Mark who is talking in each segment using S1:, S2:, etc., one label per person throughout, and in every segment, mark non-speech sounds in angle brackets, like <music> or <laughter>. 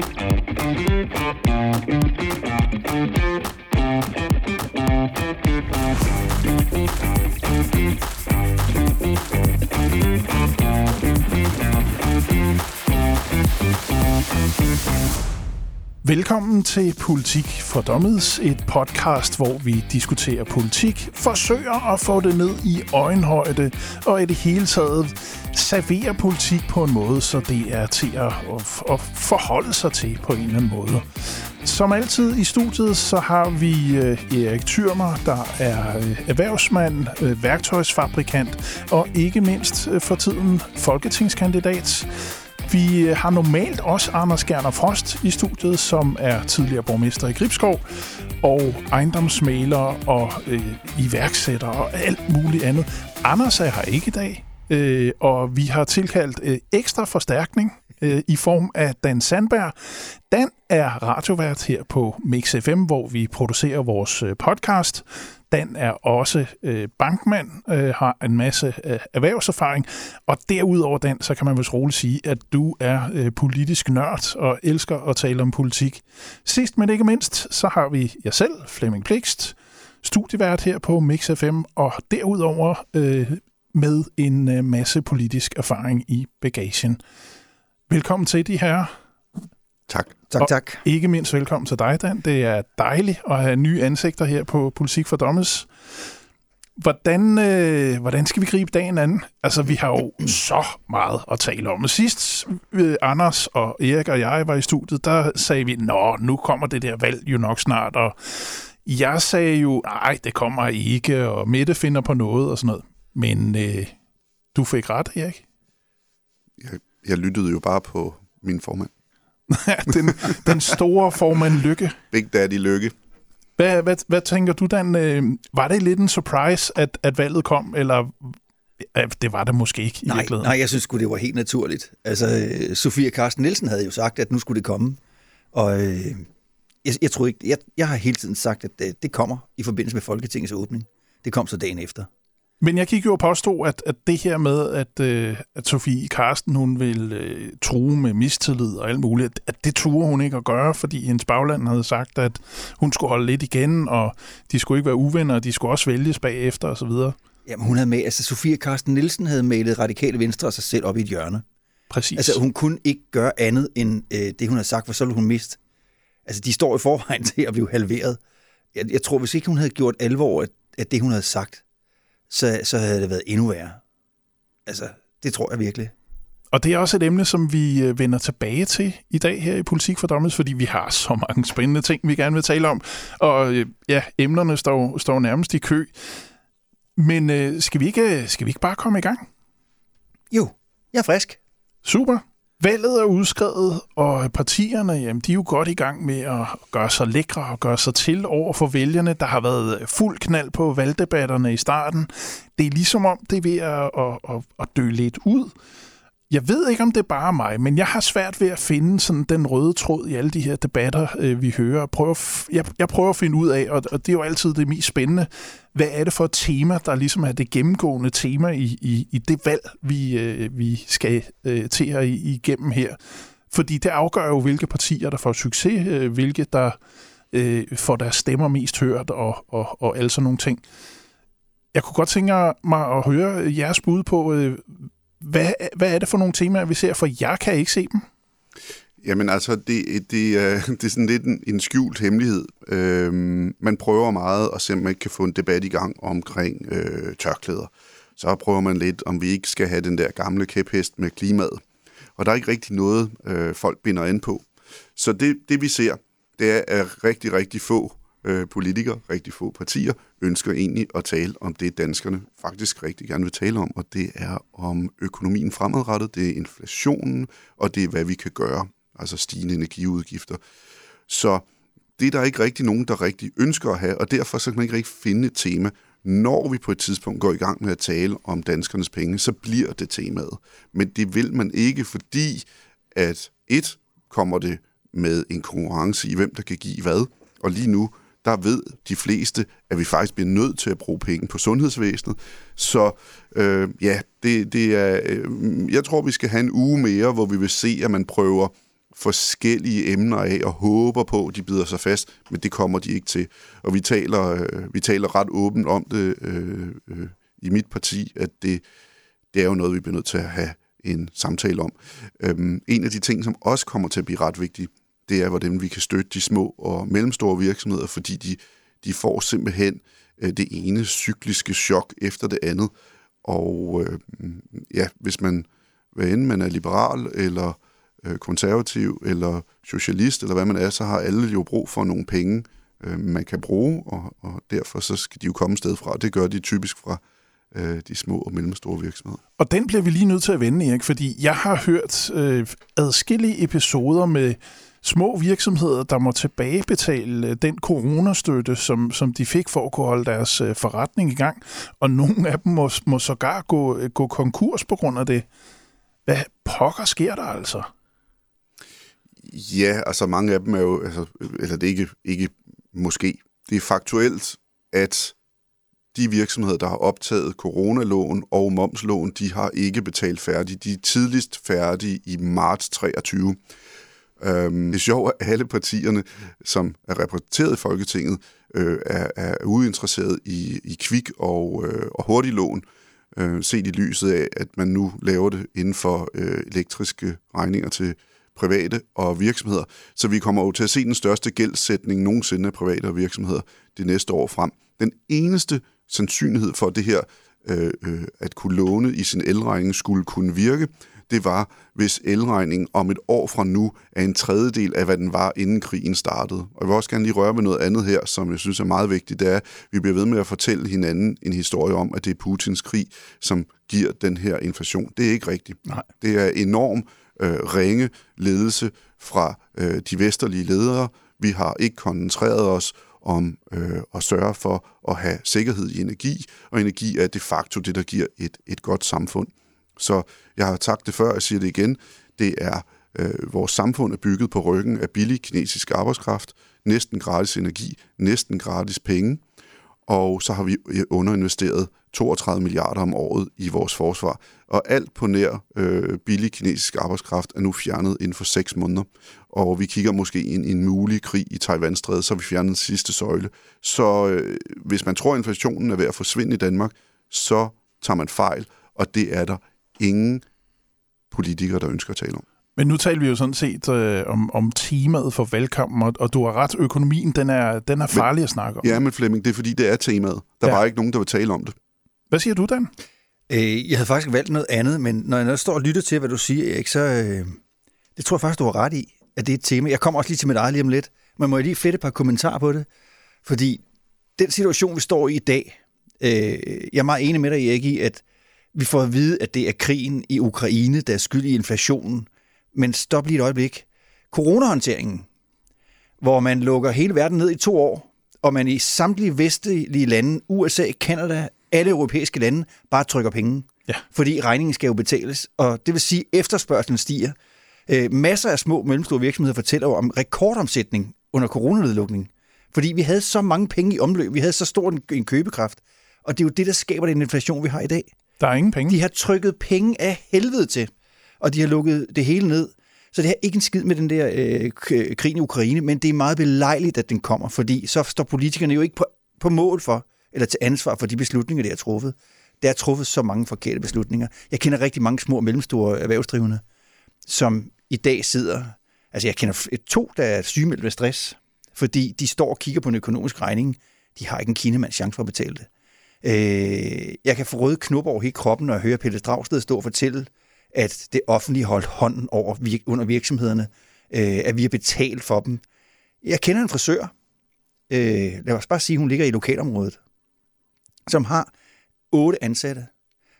S1: Thank you. Velkommen til Politik for Dommeds, et podcast, hvor vi diskuterer politik, forsøger at få det ned i øjenhøjde og i det hele taget serverer politik på en måde, så det er til at, at forholde sig til på en eller anden måde. Som altid i studiet, så har vi øh, Erik Thyrmer, der er øh, erhvervsmand, øh, værktøjsfabrikant og ikke mindst for tiden folketingskandidat. Vi har normalt også Anders Gerner Frost i studiet, som er tidligere borgmester i Gribskov, og ejendomsmaler og øh, iværksætter og alt muligt andet. Anders er her ikke i dag, øh, og vi har tilkaldt øh, ekstra forstærkning øh, i form af Dan Sandberg. Dan er radiovært her på Mix FM, hvor vi producerer vores øh, podcast. Dan er også øh, bankmand, øh, har en masse øh, erhvervserfaring, og derudover, Dan, så kan man vist roligt sige, at du er øh, politisk nørd og elsker at tale om politik. Sidst men ikke mindst, så har vi jeg selv, Flemming Plikst, studievært her på Mix FM, og derudover øh, med en øh, masse politisk erfaring i bagagen. Velkommen til de her.
S2: Tak.
S3: Tak, tak.
S1: Og ikke mindst velkommen til dig, Dan. Det er dejligt at have nye ansigter her på Politik for Dommes. Hvordan, øh, hvordan skal vi gribe dagen an? Altså, vi har jo så meget at tale om. Sidst øh, Anders og Erik og jeg var i studiet, der sagde vi, nå, nu kommer det der valg jo nok snart, og jeg sagde jo, nej, det kommer ikke, og Mette finder på noget og sådan noget. Men øh, du fik ret, Erik.
S2: Jeg, jeg lyttede jo bare på min formand. <laughs>
S1: den, den store formand Lykke.
S2: Big Daddy Lykke.
S1: Hvad, hvad, hvad tænker du, Dan? Øh, var det lidt en surprise, at, at valget kom, eller det var det måske ikke i
S3: nej,
S1: virkeligheden?
S3: Nej, jeg synes det var helt naturligt. Altså, øh, Sofia Karsten Nielsen havde jo sagt, at nu skulle det komme. Og øh, jeg, jeg tror ikke, jeg, jeg har hele tiden sagt, at det, det kommer i forbindelse med Folketingets åbning. Det kom så dagen efter.
S1: Men jeg gik jo og påstod, at, at det her med, at, øh, at Sofie Karsten hun vil øh, true med mistillid og alt muligt, at, at det turde hun ikke at gøre, fordi hendes bagland havde sagt, at hun skulle holde lidt igen, og de skulle ikke være uvenner, og de skulle også vælges bagefter osv.
S3: Jamen hun havde med, altså Sofie Karsten Nielsen havde malet radikale venstre og sig selv op i et hjørne.
S1: Præcis.
S3: Altså hun kunne ikke gøre andet end øh, det, hun havde sagt, for så ville hun miste. Altså de står i forvejen <laughs> til at blive halveret. Jeg, jeg tror, hvis ikke hun havde gjort alvor af, af det, hun havde sagt, så, så havde det været endnu værre. Altså, det tror jeg virkelig.
S1: Og det er også et emne, som vi øh, vender tilbage til i dag her i Politik for Dommes, fordi vi har så mange spændende ting, vi gerne vil tale om. Og øh, ja, emnerne står, står nærmest i kø. Men øh, skal, vi ikke, skal vi ikke bare komme i gang?
S3: Jo, jeg er frisk.
S1: Super. Valget er udskrevet, og partierne jamen, de er jo godt i gang med at gøre sig lækre og gøre sig til over for vælgerne. Der har været fuld knald på valgdebatterne i starten. Det er ligesom om, det er ved at, at, at, at dø lidt ud. Jeg ved ikke, om det er bare mig, men jeg har svært ved at finde sådan den røde tråd i alle de her debatter, øh, vi hører. Prøver, jeg, jeg prøver at finde ud af, og, og det er jo altid det mest spændende, hvad er det for et tema, der ligesom er det gennemgående tema i, i, i det valg, vi, øh, vi skal øh, til at igennem her. Fordi det afgør jo, hvilke partier, der får succes, øh, hvilke der øh, får deres stemmer mest hørt, og, og, og alle sådan nogle ting. Jeg kunne godt tænke mig at høre jeres bud på, øh, hvad, hvad er det for nogle temaer, vi ser? For jeg kan ikke se dem.
S2: Jamen altså, det, det, øh, <laughs> det er sådan lidt en, en skjult hemmelighed. Øhm, man prøver meget at se, om man ikke kan få en debat i gang omkring øh, tørklæder. Så prøver man lidt, om vi ikke skal have den der gamle kæphest med klimaet. Og der er ikke rigtig noget, øh, folk binder ind på. Så det, det vi ser, det er, at rigtig, rigtig få øh, politikere, rigtig få partier, ønsker egentlig at tale om det, danskerne faktisk rigtig gerne vil tale om, og det er om økonomien fremadrettet, det er inflationen, og det er, hvad vi kan gøre, altså stigende energiudgifter. Så det er der ikke rigtig nogen, der rigtig ønsker at have, og derfor så kan man ikke rigtig finde et tema. Når vi på et tidspunkt går i gang med at tale om danskernes penge, så bliver det temaet. Men det vil man ikke, fordi at et kommer det med en konkurrence i, hvem der kan give hvad, og lige nu, der ved de fleste, at vi faktisk bliver nødt til at bruge penge på sundhedsvæsenet. Så øh, ja, det, det er, øh, jeg tror, vi skal have en uge mere, hvor vi vil se, at man prøver forskellige emner af og håber på, at de bider sig fast, men det kommer de ikke til. Og vi taler, øh, vi taler ret åbent om det øh, øh, i mit parti, at det, det er jo noget, vi bliver nødt til at have en samtale om. Øhm, en af de ting, som også kommer til at blive ret vigtig, det er, hvordan vi kan støtte de små og mellemstore virksomheder, fordi de, de får simpelthen øh, det ene cykliske chok efter det andet. Og øh, ja, hvis man, hvad end man er liberal, eller øh, konservativ, eller socialist, eller hvad man er, så har alle jo brug for nogle penge, øh, man kan bruge, og, og derfor så skal de jo komme sted fra. Det gør de typisk fra øh, de små og mellemstore virksomheder.
S1: Og den bliver vi lige nødt til at vende, Erik, fordi jeg har hørt øh, adskillige episoder med små virksomheder, der må tilbagebetale øh, den coronastøtte, som, som de fik for at kunne holde deres øh, forretning i gang. Og nogle af dem må, må sågar gå, øh, gå konkurs på grund af det. Hvad pokker sker der altså?
S2: Ja, altså mange af dem er jo, altså, eller det er ikke, ikke måske, det er faktuelt, at de virksomheder, der har optaget coronalån og momslån, de har ikke betalt færdigt. De er tidligst færdige i marts 23. Øhm, det er sjovt, at alle partierne, som er repræsenteret i Folketinget, øh, er, er uinteresseret i, i kvik og, øh, og hurtig lån, øh, set i lyset af, at man nu laver det inden for øh, elektriske regninger til private og virksomheder. Så vi kommer jo til at se den største gældsætning nogensinde af private og virksomheder det næste år frem. Den eneste sandsynlighed for, det her øh, øh, at kunne låne i sin elregning skulle kunne virke, det var, hvis elregningen om et år fra nu er en tredjedel af, hvad den var, inden krigen startede. Og jeg vil også gerne lige røre med noget andet her, som jeg synes er meget vigtigt, det er, at vi bliver ved med at fortælle hinanden en historie om, at det er Putins krig, som giver den her inflation. Det er ikke rigtigt.
S1: Nej.
S2: Det er enorm øh, ringe ledelse fra øh, de vesterlige ledere. Vi har ikke koncentreret os om øh, at sørge for at have sikkerhed i energi, og energi er de facto det, der giver et, et godt samfund. Så jeg har sagt det før, jeg siger det igen, det er, øh, vores samfund er bygget på ryggen af billig kinesisk arbejdskraft, næsten gratis energi, næsten gratis penge, og så har vi øh, underinvesteret 32 milliarder om året i vores forsvar. Og alt på nær øh, billig kinesisk arbejdskraft er nu fjernet inden for 6 måneder. Og vi kigger måske ind i en mulig krig i Taiwanstrædet, så har vi fjernet den sidste søjle. Så øh, hvis man tror, at inflationen er ved at forsvinde i Danmark, så tager man fejl, og det er der ingen politikere, der ønsker at tale om.
S1: Men nu taler vi jo sådan set øh, om, om temaet for valgkampen, og, og du har ret, økonomien den er, den er farlig men, at snakke om.
S2: Ja, men Flemming, det er fordi, det er temaet. Der ja. var ikke nogen, der vil tale om det.
S1: Hvad siger du, Dan?
S3: Øh, jeg havde faktisk valgt noget andet, men når jeg står og lytter til, hvad du siger, Erik, så øh, det tror jeg faktisk, du har ret i, at det er et tema. Jeg kommer også lige til mit eget lige om lidt, men må jeg lige flette et par kommentarer på det? Fordi den situation, vi står i i dag, øh, jeg er meget enig med dig, Erik, i, at vi får at vide, at det er krigen i Ukraine, der er skyld i inflationen. Men stop lige et øjeblik. Coronahåndteringen, hvor man lukker hele verden ned i to år, og man i samtlige vestlige lande, USA, Kanada, alle europæiske lande, bare trykker penge.
S1: Ja.
S3: Fordi regningen skal jo betales, og det vil sige, at efterspørgselen stiger. Øh, masser af små og mellemstore virksomheder fortæller jo om rekordomsætning under coronanedlukningen. Fordi vi havde så mange penge i omløb, vi havde så stor en, en købekraft. Og det er jo det, der skaber den inflation, vi har i dag.
S1: Der er ingen penge.
S3: De har trykket penge af helvede til, og de har lukket det hele ned. Så det har ikke en skid med den der øh, krig i Ukraine, men det er meget belejligt, at den kommer, fordi så står politikerne jo ikke på, på mål for, eller til ansvar for de beslutninger, de har truffet. Der er truffet så mange forkerte beslutninger. Jeg kender rigtig mange små og mellemstore erhvervsdrivende, som i dag sidder... Altså, jeg kender to, der er sygemeldt ved stress, fordi de står og kigger på en økonomisk regning. De har ikke en kinemands chance for at betale det. Øh, jeg kan få røde knopper over hele kroppen, når jeg hører Pelle Dragsted stå og fortælle, at det offentlige holdt hånden over under virksomhederne, øh, at vi har betalt for dem. Jeg kender en frisør, øh, lad os bare sige, hun ligger i lokalområdet, som har otte ansatte,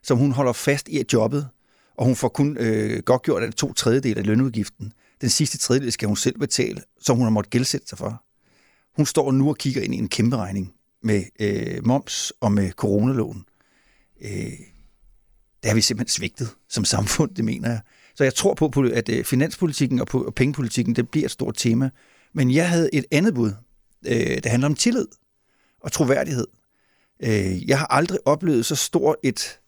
S3: som hun holder fast i jobbet, og hun får kun øh, godt gjort af to tredjedel af lønudgiften. Den sidste tredjedel skal hun selv betale, som hun har måttet gældsætte sig for. Hun står nu og kigger ind i en kæmpe regning med øh, moms og med coronalån. Øh, der har vi simpelthen svigtet som samfund, det mener jeg. Så jeg tror på, at øh, finanspolitikken og pengepolitikken, det bliver et stort tema. Men jeg havde et andet bud, øh, det handler om tillid og troværdighed. Øh, jeg har aldrig oplevet så stort et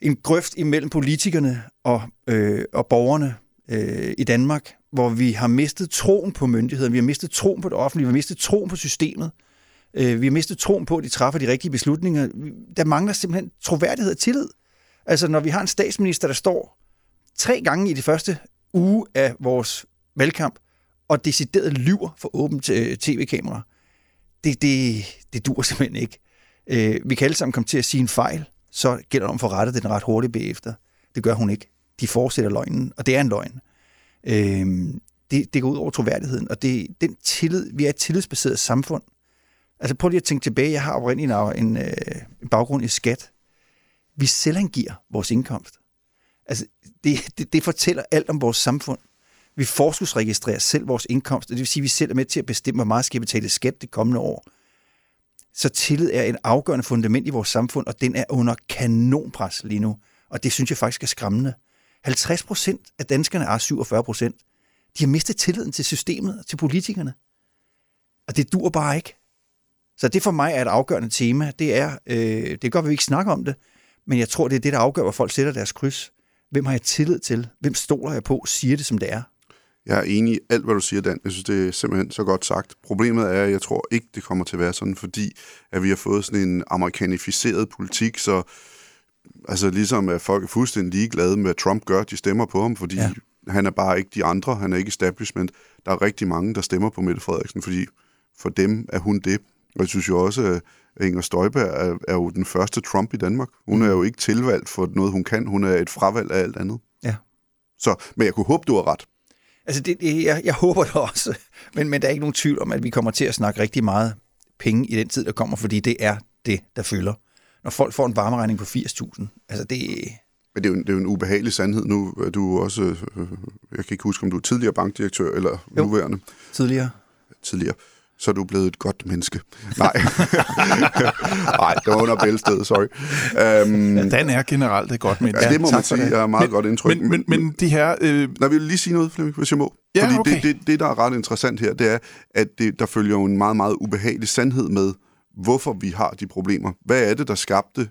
S3: en grøft imellem politikerne og, øh, og borgerne øh, i Danmark, hvor vi har mistet troen på myndigheden, vi har mistet troen på det offentlige, vi har mistet troen på systemet, øh, Øh, vi har mistet troen på, at de træffer de rigtige beslutninger. Der mangler simpelthen troværdighed og tillid. Altså, når vi har en statsminister, der står tre gange i det første uge af vores valgkamp, og decideret lyver for åbent øh, tv-kamera, det, det, det dur simpelthen ikke. Øh, vi kan alle sammen komme til at sige en fejl, så gælder det om for rettet den ret hurtigt bagefter. Det gør hun ikke. De fortsætter løgnen, og det er en løgn. Øh, det, det går ud over troværdigheden, og det, den tillid, vi er et tillidsbaseret samfund. Altså prøv lige at tænke tilbage, jeg har oprindeligt en, en, øh, en baggrund i skat. Vi selvangiver vores indkomst. Altså, det, det, det fortæller alt om vores samfund. Vi forskudsregistrerer selv vores indkomst, og det vil sige, at vi selv er med til at bestemme, hvor meget skal betale skat det kommende år. Så tillid er en afgørende fundament i vores samfund, og den er under kanonpres lige nu. Og det synes jeg faktisk er skræmmende. 50 procent af danskerne ah, er 47 procent. De har mistet tilliden til systemet og til politikerne. Og det dur bare ikke. Så det for mig er et afgørende tema. Det er, øh, det godt, at vi ikke snakker om det, men jeg tror, det er det, der afgør, hvor folk sætter deres kryds. Hvem har jeg tillid til? Hvem stoler jeg på? Siger det, som det er?
S2: Jeg er enig i alt, hvad du siger, Dan. Jeg synes, det er simpelthen så godt sagt. Problemet er, at jeg tror ikke, det kommer til at være sådan, fordi at vi har fået sådan en amerikanificeret politik, så altså ligesom at folk er fuldstændig ligeglade med, hvad Trump gør, de stemmer på ham, fordi ja. han er bare ikke de andre, han er ikke establishment. Der er rigtig mange, der stemmer på Mette Frederiksen, fordi for dem er hun det. Og jeg synes jo også, at Inger Støjberg er, er jo den første Trump i Danmark. Hun mm. er jo ikke tilvalgt for noget, hun kan. Hun er et fravalg af alt andet.
S3: Ja.
S2: Så, men jeg kunne håbe, du har ret.
S3: Altså, det, det, jeg, jeg håber det også. <laughs> Men, men der er ikke nogen tvivl om, at vi kommer til at snakke rigtig meget penge i den tid, der kommer, fordi det er det, der fylder. Når folk får en varmeregning på 80.000, altså det...
S2: Men det er, jo, det er jo en ubehagelig sandhed nu. Er du også, øh, jeg kan ikke huske, om du er tidligere bankdirektør eller jo, nuværende.
S3: tidligere.
S2: Tidligere så er du blevet et godt menneske. Nej, <laughs> Nej det var under bælstedet, sorry. Um,
S1: ja, den er generelt et godt menneske.
S2: Ja, det må man sige, jeg har meget
S1: men,
S2: godt indtryk.
S1: Men, men, men de her... Øh...
S2: Nej, vil lige sige noget, Flemming, hvis jeg må.
S1: Ja,
S2: Fordi
S1: okay.
S2: det, det, det, der er ret interessant her, det er, at det, der følger jo en meget, meget ubehagelig sandhed med, hvorfor vi har de problemer. Hvad er det, der skabte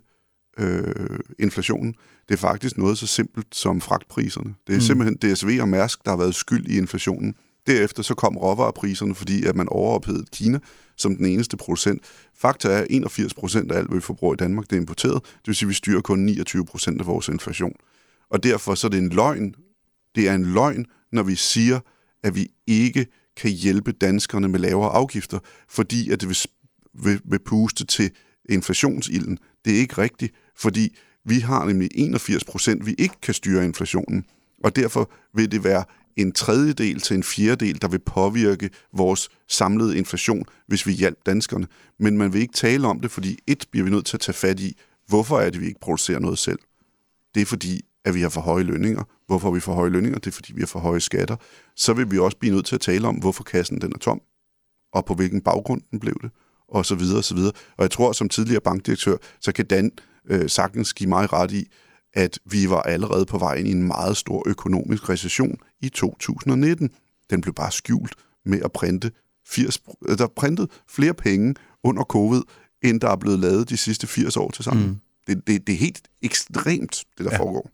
S2: øh, inflationen? Det er faktisk noget så simpelt som fragtpriserne. Det er mm. simpelthen DSV og Mærsk, der har været skyld i inflationen. Derefter så kom råvarepriserne, fordi at man overophedede Kina som den eneste producent. Fakta er, at 81 procent af alt, hvad vi forbruger i Danmark, det er importeret. Det vil sige, at vi styrer kun 29 procent af vores inflation. Og derfor så er det en løgn. Det er en løgn, når vi siger, at vi ikke kan hjælpe danskerne med lavere afgifter, fordi at det vil, vil, vil puste til inflationsilden. Det er ikke rigtigt, fordi vi har nemlig 81 procent, vi ikke kan styre inflationen. Og derfor vil det være en tredjedel til en fjerdedel, der vil påvirke vores samlede inflation, hvis vi hjælper danskerne. Men man vil ikke tale om det, fordi et bliver vi nødt til at tage fat i, hvorfor er det, vi ikke producerer noget selv. Det er fordi, at vi har for høje lønninger. Hvorfor har vi for høje lønninger? Det er fordi, vi har for høje skatter. Så vil vi også blive nødt til at tale om, hvorfor kassen den er tom, og på hvilken baggrund den blev det, og så videre, og så videre. Og jeg tror, som tidligere bankdirektør, så kan Dan øh, sagtens give mig ret i, at vi var allerede på vej ind i en meget stor økonomisk recession i 2019. Den blev bare skjult med at printe 80, der printet flere penge under covid, end der er blevet lavet de sidste 80 år til sammen. Mm. Det, det, det er helt ekstremt, det der ja. foregår.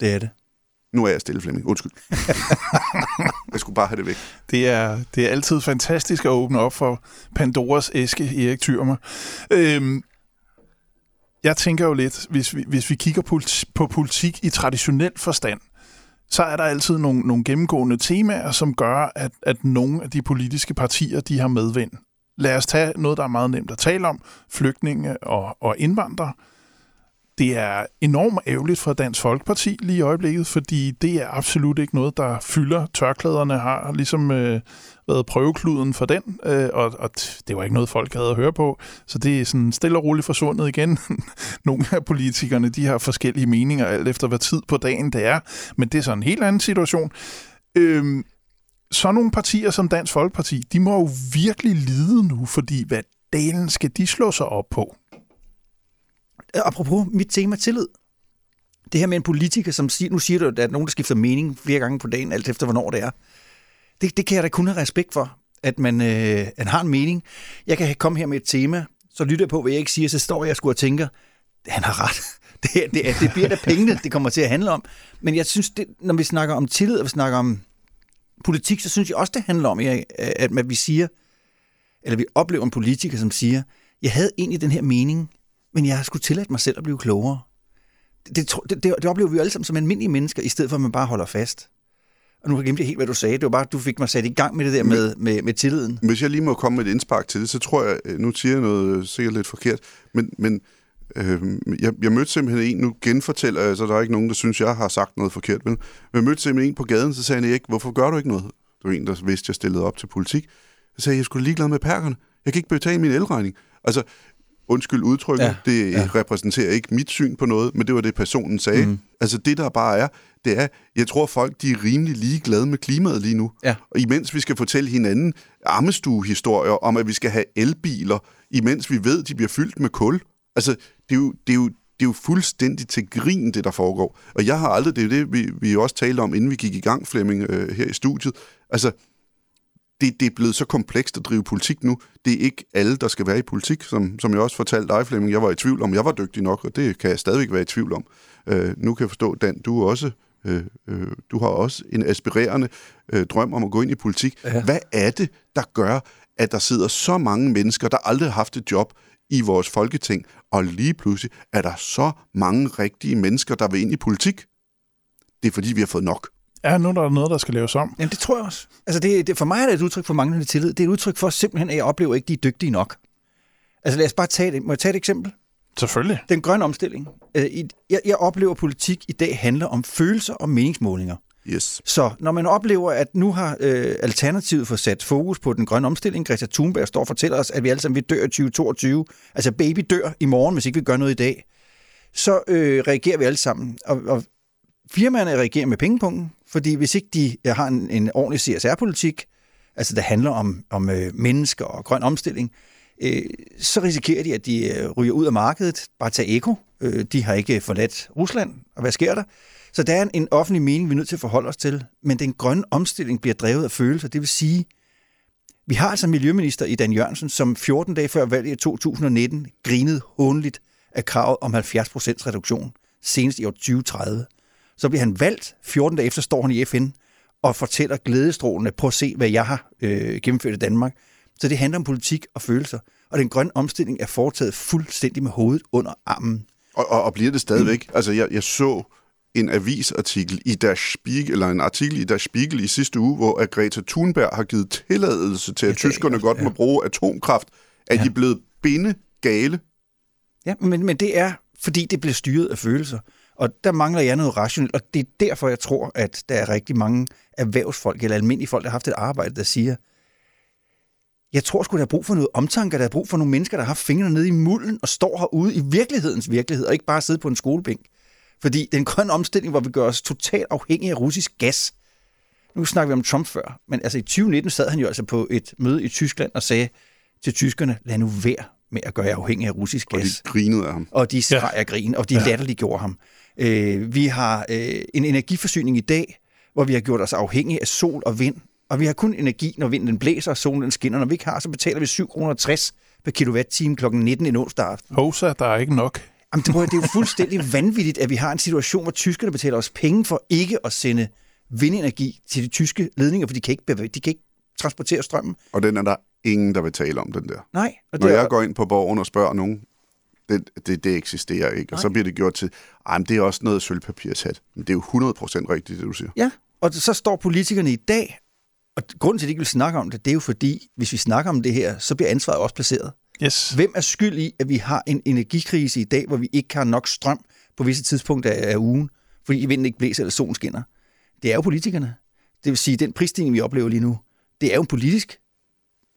S3: Det er det.
S2: Nu er jeg stille, Flemming. Undskyld. <laughs> jeg skulle bare have det væk.
S1: Det er, det er altid fantastisk at åbne op for Pandoras æske, Erik Thyrmer. Øhm, jeg tænker jo lidt, hvis vi, hvis vi kigger på, på politik i traditionel forstand, så er der altid nogle, nogle gennemgående temaer, som gør, at, at nogle af de politiske partier, de har medvind. Lad os tage noget, der er meget nemt at tale om, flygtninge og, og indvandrere. Det er enormt ærgerligt for Dansk Folkeparti lige i øjeblikket, fordi det er absolut ikke noget, der fylder. Tørklæderne har ligesom øh, været prøvekluden for den, øh, og, og det var ikke noget, folk havde at høre på. Så det er sådan stille og roligt forsvundet igen. <laughs> Nogle af politikerne, de har forskellige meninger, alt efter hvad tid på dagen det er, men det er så en helt anden situation. Øh, så nogle partier som Dansk Folkeparti, de må jo virkelig lide nu, fordi hvad dalen skal de slå sig op på?
S3: Øh, apropos mit tema tillid. Det her med en politiker, som siger, nu siger du, at der er nogen, der skifter mening flere gange på dagen, alt efter hvornår det er. Det, det kan jeg da kun have respekt for, at man, øh, at har en mening. Jeg kan komme her med et tema, så lytter jeg på, hvad jeg ikke siger, så står jeg skulle og tænker, han har ret. <laughs> det, det, det bliver da pengene, det kommer til at handle om. Men jeg synes, det, når vi snakker om tillid, og vi snakker om politik, så synes jeg også, det handler om, at, at vi siger, eller vi oplever en politiker, som siger, jeg havde egentlig den her mening, men jeg har skulle tillade mig selv at blive klogere. Det, det, det, det oplever vi jo alle sammen som almindelige mennesker, i stedet for at man bare holder fast. Og nu har jeg helt, hvad du sagde. Det var bare, du fik mig sat i gang med det der med, med, med tilliden.
S2: Hvis jeg lige må komme med et indspark til det, så tror jeg, nu siger jeg noget sikkert lidt forkert, men, men øh, jeg, jeg mødte simpelthen en, nu genfortæller jeg, så der er ikke nogen, der synes, jeg har sagt noget forkert, men jeg mødte simpelthen en på gaden, så sagde han, ikke, hvorfor gør du ikke noget? Det var en, der vidste, jeg stillede op til politik. Så sagde jeg, jeg skulle ligeglad med perkerne. Jeg kan ikke betale min elregning. Altså, undskyld udtrykket, ja, det ja. repræsenterer ikke mit syn på noget, men det var det, personen sagde. Mm. Altså det, der bare er, det er, jeg tror, folk de er rimelig ligeglade med klimaet lige nu. Ja. Og imens vi skal fortælle hinanden armestuehistorier om, at vi skal have elbiler, imens vi ved, de bliver fyldt med kul. Altså, det er jo, det er jo, det er jo fuldstændig til grin, det der foregår. Og jeg har aldrig, det er det, vi, vi også talte om, inden vi gik i gang, Flemming, øh, her i studiet. Altså, det, det er blevet så komplekst at drive politik nu. Det er ikke alle, der skal være i politik, som, som jeg også fortalte dig, Flemming. Jeg var i tvivl om, jeg var dygtig nok, og det kan jeg stadigvæk være i tvivl om. Øh, nu kan jeg forstå, Dan, du også øh, øh, du har også en aspirerende øh, drøm om at gå ind i politik. Ja. Hvad er det, der gør, at der sidder så mange mennesker, der aldrig har haft et job i vores folketing, og lige pludselig er der så mange rigtige mennesker, der vil ind i politik? Det er fordi, vi har fået nok.
S1: Ja, nu er der noget, der skal laves om.
S3: Jamen, det tror jeg også. Altså, det, det, for mig er det et udtryk for manglende tillid. Det er et udtryk for simpelthen, at jeg oplever ikke, at de er dygtige nok. Altså, lad os bare tage det. Må jeg tage et eksempel?
S1: Selvfølgelig.
S3: Den grønne omstilling. Øh, jeg, jeg oplever, at politik i dag handler om følelser og meningsmålinger.
S2: Yes.
S3: Så når man oplever, at nu har øh, Alternativet fået sat fokus på den grønne omstilling, Greta Thunberg står og fortæller os, at vi alle sammen vil dør i 2022, altså baby dør i morgen, hvis ikke vi gør noget i dag, så øh, reagerer vi alle sammen. Og, og firmaerne reagerer med pengepunkten, fordi hvis ikke de øh, har en, en ordentlig CSR-politik, altså der handler om, om øh, mennesker og grøn omstilling, øh, så risikerer de, at de øh, ryger ud af markedet. Bare tag Eko. Øh, de har ikke forladt Rusland. Og hvad sker der? Så der er en, en offentlig mening, vi er nødt til at forholde os til. Men den grønne omstilling bliver drevet af følelser. Det vil sige, vi har altså miljøminister i Dan Jørgensen, som 14 dage før valget i 2019 grinede håndligt af kravet om 70% reduktion, senest i år 2030. Så bliver han valgt. 14 dage efter står han i FN og fortæller glædestrålende, på at se, hvad jeg har øh, gennemført i Danmark. Så det handler om politik og følelser. Og den grønne omstilling er foretaget fuldstændig med hovedet under armen.
S2: Og, og, og bliver det stadigvæk? Mm. Altså, jeg, jeg så en avisartikel i Der Spiegel, eller en artikel i Der Spiegel i sidste uge, hvor Greta Thunberg har givet tilladelse til, at ja, tyskerne ja, godt må bruge atomkraft. Er ja. de blevet binde gale?
S3: Ja, men, men det er, fordi det bliver styret af følelser. Og der mangler jeg noget rationelt, og det er derfor, jeg tror, at der er rigtig mange erhvervsfolk, eller almindelige folk, der har haft et arbejde, der siger, jeg tror sgu, der er brug for noget omtanke, der er brug for nogle mennesker, der har fingrene nede i mulden og står herude i virkelighedens virkelighed, og ikke bare sidde på en skolebænk. Fordi den grønne omstilling, hvor vi gør os totalt afhængige af russisk gas, nu snakker vi om Trump før, men altså i 2019 sad han jo altså på et møde i Tyskland og sagde til tyskerne, lad nu være med at gøre jer afhængig af russisk gas.
S2: Og de grinede af ham.
S3: Og de skreg af grin, og de ja. latterliggjorde ham. Øh, vi har øh, en energiforsyning i dag, hvor vi har gjort os afhængige af sol og vind, og vi har kun energi, når vinden blæser og solen skinner. Når vi ikke har, så betaler vi 7,60 kroner per kilowatt-time kl. 19 en onsdag aften.
S1: Hosa, der er ikke nok.
S3: Jamen, det, det er jo fuldstændig <laughs> vanvittigt, at vi har en situation, hvor tyskerne betaler os penge for ikke at sende vindenergi til de tyske ledninger, for de kan ikke, de kan ikke transportere strømmen.
S2: Og den er der ingen, der vil tale om, den der.
S3: Nej.
S2: Og Når det er... jeg går ind på borgen og spørger nogen, det, det, det eksisterer ikke. Nej. Og så bliver det gjort til, men det er også noget sølvpapirshat. Men det er jo 100% rigtigt, det du siger.
S3: Ja, og så står politikerne i dag, og grunden til, at de ikke vil snakke om det, det er jo fordi, hvis vi snakker om det her, så bliver ansvaret også placeret.
S1: Yes.
S3: Hvem er skyld i, at vi har en energikrise i dag, hvor vi ikke har nok strøm på visse tidspunkter af ugen, fordi vinden ikke blæser eller solen skinner? Det er jo politikerne. Det vil sige, at den prisstigning, vi oplever lige nu, det er jo politisk.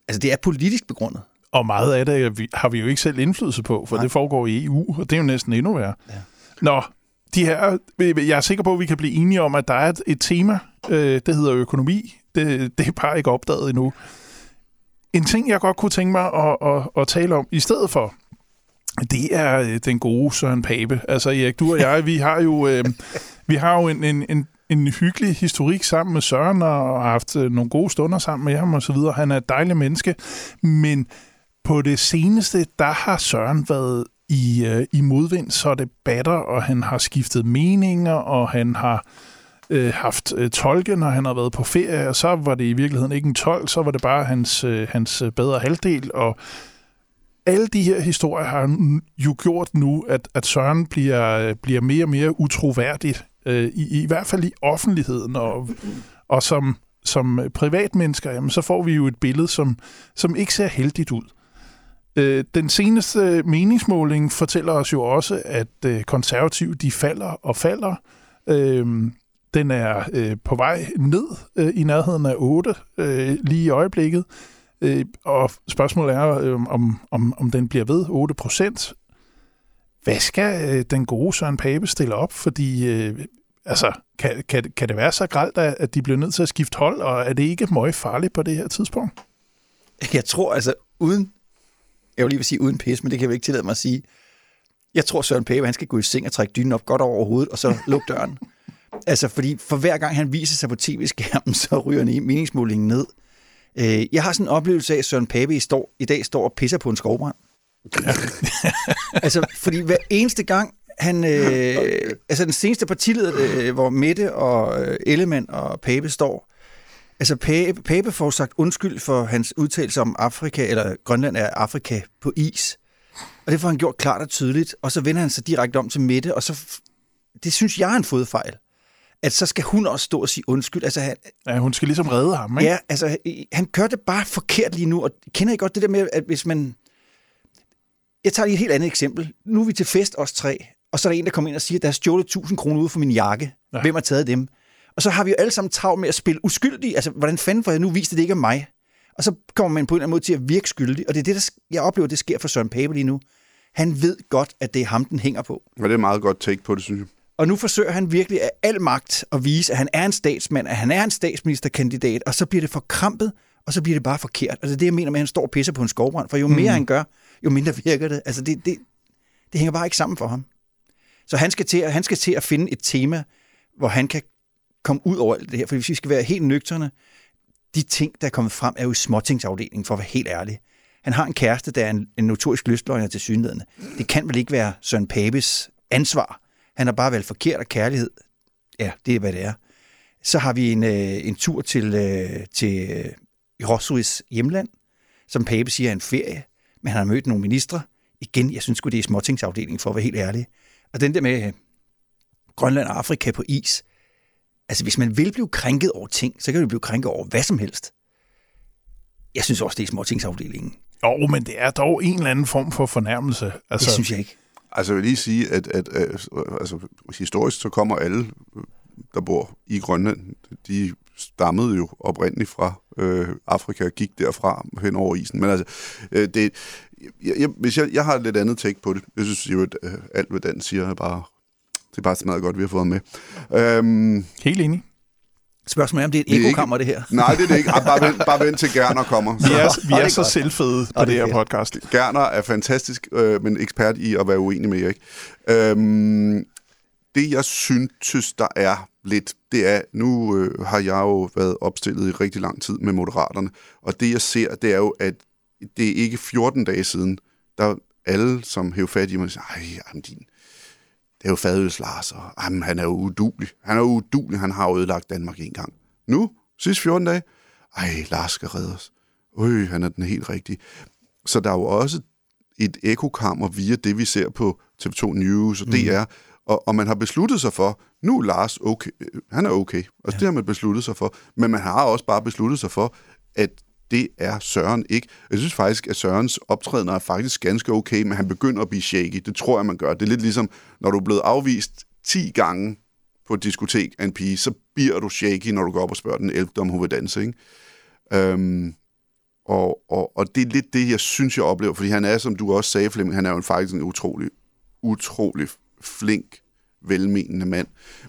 S3: Altså, det er politisk begrundet.
S1: Og meget af det har vi jo ikke selv indflydelse på, for Nej. det foregår i EU, og det er jo næsten endnu værre. Ja. Nå, de her, jeg er sikker på, at vi kan blive enige om, at der er et, et tema, øh, det hedder økonomi. Det, det er bare ikke opdaget endnu. En ting, jeg godt kunne tænke mig at, at, at tale om i stedet for, det er øh, den gode Søren Pape. Altså Erik, du og jeg, vi har jo, øh, vi har jo en, en, en, en hyggelig historik sammen med Søren, og har haft øh, nogle gode stunder sammen med ham og så videre. Han er et dejligt menneske, men på det seneste, der har Søren været i, øh, i modvind, så det batter, og han har skiftet meninger, og han har øh, haft øh, tolke, når han har været på ferie, og så var det i virkeligheden ikke en tolk, så var det bare hans, øh, hans øh, bedre halvdel, og alle de her historier har jo gjort nu, at, at Søren bliver, øh, bliver mere og mere utroværdigt, øh, i, i hvert fald i offentligheden, og, og som, som privatmennesker, jamen, så får vi jo et billede, som, som ikke ser heldigt ud. Øh, den seneste øh, meningsmåling fortæller os jo også, at øh, konservative de falder og falder. Øh, den er øh, på vej ned øh, i nærheden af 8 øh, lige i øjeblikket. Øh, og spørgsmålet er, øh, om, om, om den bliver ved 8 procent. Hvad skal øh, den gode Søren Pape stille op? Fordi øh, altså, kan, kan, kan det være så gralt, at de bliver nødt til at skifte hold, og er det ikke meget farligt på det her tidspunkt?
S3: Jeg tror altså, uden, jeg vil lige vil sige uden pis, men det kan jeg ikke tillade mig at sige, jeg tror Søren Pape, han skal gå i seng og trække dynen op godt over hovedet, og så lukke døren. <laughs> altså, fordi for hver gang han viser sig på tv-skærmen, så ryger meningsmålingen ned. Øh, jeg har sådan en oplevelse af, at Søren Pape i, står, i dag står og pisser på en skovbrand. Ja. <laughs> altså, fordi hver eneste gang, han, øh, okay. altså den seneste partileder, øh, hvor Mette og øh, Ellemann og Pape står, altså Pape, Pape får sagt undskyld for hans udtalelse om Afrika, eller Grønland er Afrika på is. Og det får han gjort klart og tydeligt, og så vender han sig direkte om til Mette, og så, det synes jeg er en fodfejl at så skal hun også stå og sige undskyld. Altså, han,
S1: ja, hun skal ligesom redde ham, ikke?
S3: Ja, altså, han gør det bare forkert lige nu, og kender I godt det der med, at hvis man... Jeg tager lige et helt andet eksempel. Nu er vi til fest, os tre, og så er der en, der kommer ind og siger, at der er stjålet 1000 kroner ud for min jakke. Ja. Hvem har taget dem? Og så har vi jo alle sammen travlt med at spille uskyldig. Altså, hvordan fanden får jeg nu vist, at det ikke er mig? Og så kommer man på en eller anden måde til at virke skyldig. Og det er det, der, jeg oplever, det sker for Søren Pape lige nu. Han ved godt, at det er ham, den hænger på.
S2: Og det er meget godt take på det, synes jeg.
S3: Og nu forsøger han virkelig af al magt at vise, at han er en statsmand, at han er en statsministerkandidat, og så bliver det forkrampet, og så bliver det bare forkert. Altså det, jeg mener med, at han står og pisser på en skovbrand, for jo mere mm. han gør, jo mindre virker det. Altså det, det, det hænger bare ikke sammen for ham. Så han skal, til, han skal til at finde et tema, hvor han kan komme ud over alt det her. For hvis vi skal være helt nøgterne, de ting, der er kommet frem, er jo i småtingsafdelingen, for at være helt ærlig. Han har en kæreste, der er en, en notorisk lystløgner til synligheden. Det kan vel ikke være Søren Papes ansvar han har bare valgt forkert og kærlighed. Ja, det er, hvad det er. Så har vi en, øh, en tur til, øh, til øh, Josuis hjemland, som Pape siger er en ferie, men han har mødt nogle ministre. Igen, jeg synes det er småtingsafdelingen, for at være helt ærlig. Og den der med øh, Grønland og Afrika på is, altså hvis man vil blive krænket over ting, så kan du blive krænket over hvad som helst. Jeg synes også, det er småtingsafdelingen.
S1: Jo, men det er dog en eller anden form for fornærmelse.
S3: Altså, det synes jeg ikke.
S2: Altså jeg vil lige sige, at, at, at altså, historisk så kommer alle, der bor i Grønland, de stammede jo oprindeligt fra øh, Afrika og gik derfra hen over isen. Men altså, øh, det, jeg, jeg, hvis jeg, jeg har et lidt andet take på det. Jeg synes jo, at øh, alt, hvad Dan siger, er bare, det er bare smadret godt, vi har fået med. Øhm,
S1: Helt enig.
S3: Spørgsmålet er, om det er et ekokammer, det her.
S2: Nej, det er det ikke. Bare vent, bare vent til Gerner kommer.
S1: Så. Vi er, vi er så selvfede på det, det her podcast.
S2: Gerner er fantastisk, øh, men ekspert i at være uenig med jer. Ikke? Øhm, det, jeg synes, der er lidt, det er, nu øh, har jeg jo været opstillet i rigtig lang tid med Moderaterne, og det, jeg ser, det er jo, at det er ikke 14 dage siden, der alle, som hæver fat i mig, siger, ej, jamen, din det er jo Fadøs Lars, og jamen, han er jo udulig. Han er jo udulig, han har ødelagt Danmark en gang. Nu, sidste 14 dage, ej, Lars skal redde os. Øj, han er den helt rigtige. Så der er jo også et ekokammer via det, vi ser på TV2 News og mm. DR, og, og man har besluttet sig for, nu er Lars okay, han er okay, og ja. det har man besluttet sig for, men man har også bare besluttet sig for, at det er Søren ikke. Jeg synes faktisk, at Sørens optrædener er faktisk ganske okay, men han begynder at blive shaky. Det tror jeg, man gør. Det er lidt ligesom, når du er blevet afvist 10 gange på et diskotek af en pige, så bliver du shaky, når du går op og spørger den 11. om hun vil danse. Ikke? Øhm, og, og, og det er lidt det, jeg synes, jeg oplever, fordi han er, som du også sagde, Flemming, han er jo faktisk en utrolig, utrolig flink, velmenende mand.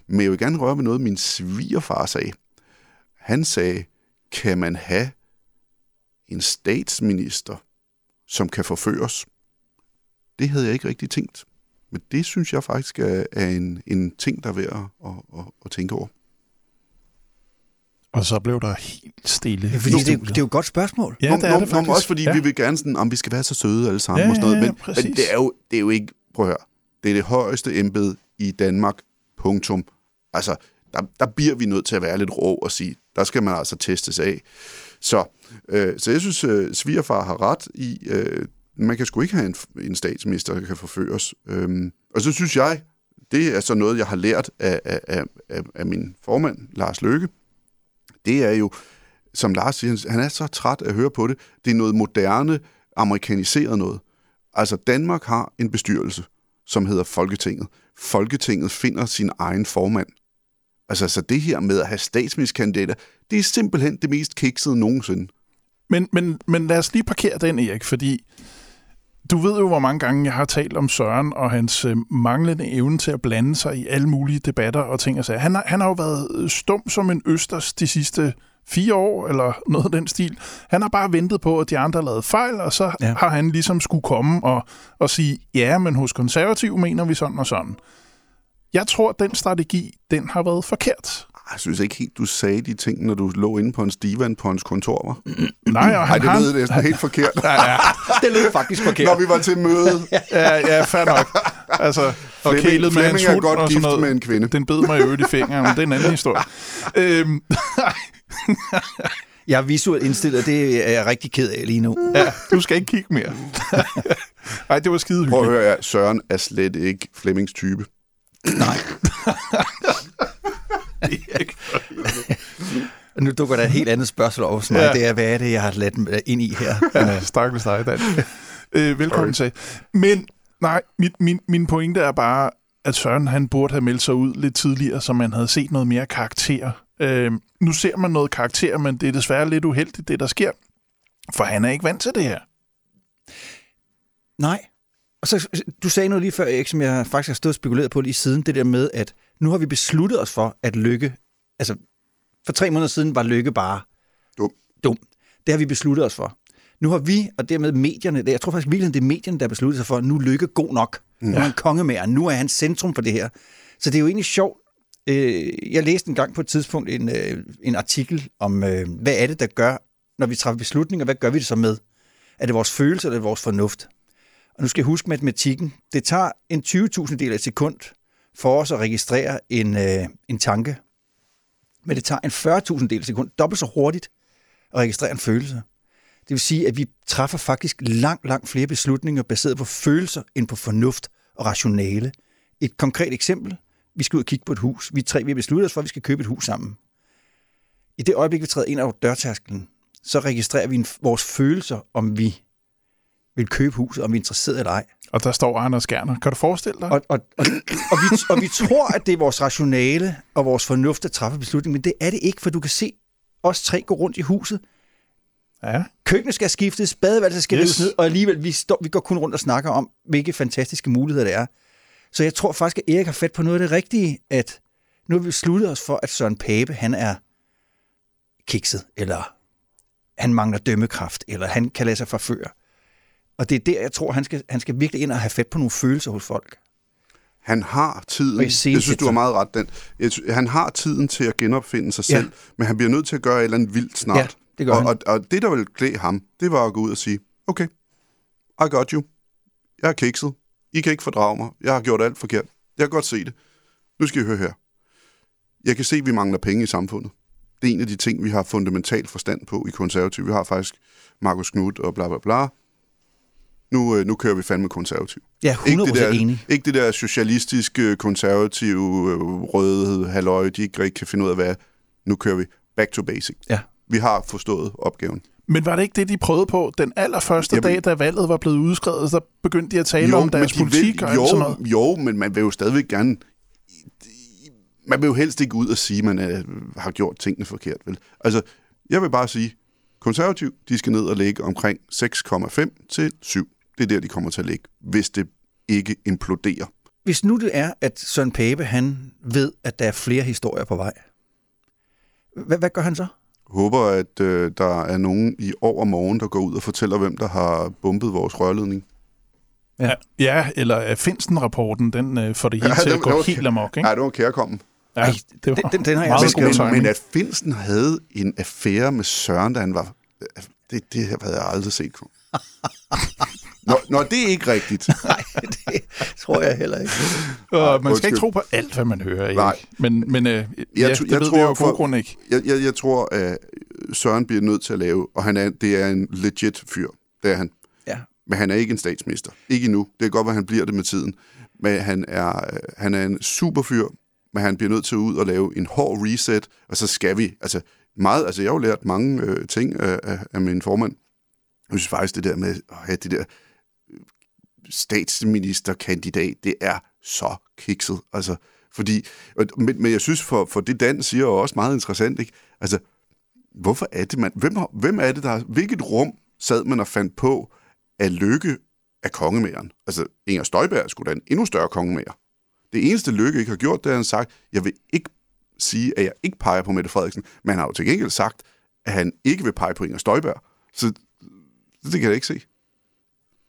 S2: Men jeg vil gerne røre ved noget, min svigerfar sagde. Han sagde, kan man have en statsminister, som kan forføres. Det havde jeg ikke rigtig tænkt. Men det synes jeg faktisk er, er en, en ting, der er værd at, at, at tænke over.
S1: Og så blev der helt stille.
S3: Ja, fordi det, det er jo et godt spørgsmål.
S1: Ja,
S2: Nå,
S1: det er
S2: nå,
S1: det
S2: nå,
S1: faktisk.
S2: Også fordi
S1: ja.
S2: ja. vi vil gerne sådan, om vi skal være så søde alle sammen
S1: Ja,
S2: og sådan noget.
S1: ja, ja,
S2: Men,
S1: præcis.
S2: men det, er jo, det er jo ikke, prøv at høre, det er det højeste embede i Danmark, punktum. Altså, der, der bliver vi nødt til at være lidt rå og sige, der skal man altså testes af. Så, øh, så jeg synes, øh, svigerfar har ret i, øh, man kan sgu ikke have en, en statsminister, der kan forføres. Øhm, og så synes jeg, det er så noget, jeg har lært af, af, af, af, min formand, Lars Løkke, det er jo, som Lars siger, han er så træt af at høre på det, det er noget moderne, amerikaniseret noget. Altså, Danmark har en bestyrelse, som hedder Folketinget. Folketinget finder sin egen formand. Altså, så det her med at have statsministerkandidater, det er simpelthen det mest kiksede nogensinde.
S1: Men, men, men lad os lige parkere den, Erik, fordi du ved jo, hvor mange gange jeg har talt om Søren og hans øh, manglende evne til at blande sig i alle mulige debatter og ting og sager. Han har, han har jo været stum som en østers de sidste fire år, eller noget af den stil. Han har bare ventet på, at de andre lavede fejl, og så ja.
S3: Ja.
S1: har han ligesom skulle komme og, og sige, ja, men hos konservativ mener vi sådan og sådan. Jeg tror, at den strategi, den har været forkert.
S2: Jeg synes ikke helt, du sagde de ting, når du lå inde på en stivan på hans kontor, var? <clears throat>
S1: Nej, og han
S2: det
S1: har...
S2: lød næsten helt forkert. <laughs>
S1: Ja, ja,
S3: Det lød faktisk forkert.
S2: Når vi var til møde. <laughs>
S1: ja, ja, fair nok. Altså, og
S2: Flemming-
S1: kælet med
S2: Flemming er godt
S1: og
S2: gift med en kvinde.
S1: Den bed mig i øvrigt i fingeren, men det er en anden historie. <laughs> øhm,
S3: Jeg er visuelt indstillet, det er jeg rigtig ked af lige nu.
S1: ja, du skal ikke kigge mere. Nej, det var skide
S2: Prøv at
S1: hyggeligt.
S2: høre, ja, Søren er slet ikke Flemmings type.
S3: Nej. Nu dukker der et helt andet spørgsmål over mig.
S1: Ja.
S3: Det er, hvad er det, jeg har ladt ind i her?
S1: Ja, stakkels dig, Dan. Øh, velkommen til. Men nej, min, min, min pointe er bare, at Søren han burde have meldt sig ud lidt tidligere, så man havde set noget mere karakter. Øh, nu ser man noget karakter, men det er desværre lidt uheldigt, det der sker. For han er ikke vant til det her.
S3: Nej. Og så, du sagde noget lige før, Erik, som jeg faktisk har stået og spekuleret på lige siden, det der med, at nu har vi besluttet os for, at Lykke, altså for tre måneder siden var Lykke bare
S2: Dum.
S3: dum. Det har vi besluttet os for. Nu har vi, og dermed medierne, jeg tror faktisk virkelig, det er medierne, der har besluttet sig for, at nu er Lykke god nok. Mm. Nu er han kongemær, nu er han centrum for det her. Så det er jo egentlig sjovt. Øh, Jeg læste en gang på et tidspunkt en, øh, en artikel om, øh, hvad er det, der gør, når vi træffer beslutninger, hvad gør vi det så med? Er det vores følelse, eller er det vores fornuft? Og nu skal jeg huske matematikken. Det tager en 20.000 del af et sekund for os at registrere en, øh, en tanke. Men det tager en 40.000 del af et sekund, dobbelt så hurtigt, at registrere en følelse. Det vil sige, at vi træffer faktisk langt, langt flere beslutninger baseret på følelser end på fornuft og rationale. Et konkret eksempel. Vi skal ud og kigge på et hus. Vi tre vi har besluttet os for, at vi skal købe et hus sammen. I det øjeblik, vi træder ind over dørtærskelen, så registrerer vi en, vores følelser, om vi vil købe huset, om vi er interesseret eller ej.
S1: Og der står Anders Gerner. Kan du forestille dig?
S3: Og, og, og, og, vi, og vi tror, at det er vores rationale og vores fornuft, der træffer beslutningen, men det er det ikke, for du kan se os tre gå rundt i huset.
S1: Ja.
S3: Køkkenet skal skiftes, badeværelset skal
S1: Yes.
S3: rives ned, og alligevel vi, står, vi går kun rundt og snakker om, hvilke fantastiske muligheder det er. Så jeg tror faktisk, at Erik har fat på noget af det rigtige, at nu har vi besluttet os for, at Søren Pape, han er kikset, eller han mangler dømmekraft, eller han kan lade sig forføre. Og det er der, jeg tror, han skal, han skal virkelig ind og have fat på nogle følelser hos folk.
S2: Han har tiden. Jeg synes, du har meget ret. Den. Han har tiden til at genopfinde sig
S3: Ja.
S2: selv, men han bliver nødt til at gøre et eller andet vildt snart.
S3: Ja, det gør
S2: og,
S3: han.
S2: Og, og det, der vil klæde ham, det var at gå ud og sige, okay, I got you. Jeg er kikset. I kan ikke fordrage mig. Jeg har gjort alt forkert. Jeg kan godt se det. Nu skal I høre her. Jeg kan se, at vi mangler penge i samfundet. Det er en af de ting, vi har fundamentalt forstand på i konservativ. Vi har faktisk Markus Knudt og bla bla bla. Nu, øh, nu kører vi fandme konservativ.
S3: Er 100%
S2: Ikke det, der,
S3: enig.
S2: ikke det der socialistiske, konservative, øh, røde halløj, de ikke rigtig kan finde ud af, hvad er. Nu kører vi back to basic.
S3: Ja.
S2: Vi har forstået opgaven.
S1: Men var det ikke det, de prøvede på den allerførste
S2: Jamen-
S1: dag, da valget var blevet udskrevet? Så begyndte de at tale om deres
S2: de
S1: politik
S2: vil,
S1: og
S2: jo,
S1: sådan noget.
S2: jo, men man vil jo stadigvæk gerne... Man vil jo helst ikke ud og sige, at man øh, har gjort tingene forkert. Vel? Altså, jeg vil bare sige, konservativ, de skal ned og ligge omkring 6,5 til 7. Det er der, de kommer til at ligge, hvis det ikke imploderer.
S3: Hvis nu det er, at Søren Pape, han ved, at der er flere historier på vej, hvad, hvad gør han så?
S2: håber, at øh, der er nogen i overmorgen, der går ud og fortæller, hvem der har bumpet vores rørledning.
S1: Ja, ja eller uh, Finsten-rapporten, den uh, får det <laughs> hele
S2: Ja,
S1: til
S2: den-
S1: at gå
S2: var-
S1: helt amok, ikke?
S2: Nej, det var kærkommen.
S1: Ja,
S3: Ej,
S1: det var
S3: den- den- den har jeg
S1: meget
S3: altså
S1: god
S3: ikke-
S2: Men, men at Finsen havde en affære med Søren, da han var... Det, det havde jeg aldrig set. <laughs> Nå, nå, det er ikke rigtigt. <laughs>
S3: Nej, det tror jeg heller ikke.
S1: Og man skal
S2: undskyld.
S1: ikke tro på alt, hvad man hører, Erik.
S2: Nej.
S1: Men, men øh, ja,
S2: tr-
S1: det
S2: jeg
S1: ved
S2: tror,
S1: vi jo
S2: for-
S1: grund ikke.
S2: Jeg, jeg, jeg tror, at Søren bliver nødt til at lave, og han er, det er en legit fyr. Det er han.
S3: Ja.
S2: Men han er ikke en statsminister. Ikke endnu. Det kan godt at han bliver det med tiden. Men han er, øh, han er en super fyr, men han bliver nødt til at ud og lave en hård reset, og så skal vi, altså meget, altså jeg har jo lært mange øh, ting af, af, af min formand. Jeg synes faktisk, det der med at have det der øh, statsministerkandidat, det er så kikset. Altså, fordi, men, men jeg synes, for, for det Dan siger, er også meget interessant, ikke? Altså, hvorfor er det, man, hvem, hvem er det, der, hvilket rum sad man og fandt på, at Lykke af kongemæren? Altså, Inger Støjberg skulle da en endnu større kongemær. Det eneste Lykke ikke har gjort, det er, at han sagt, jeg vil ikke sige, at jeg ikke peger på Mette Frederiksen, men han har jo til gengæld sagt, at han ikke vil pege på Inger Støjberg. Så det kan jeg ikke se.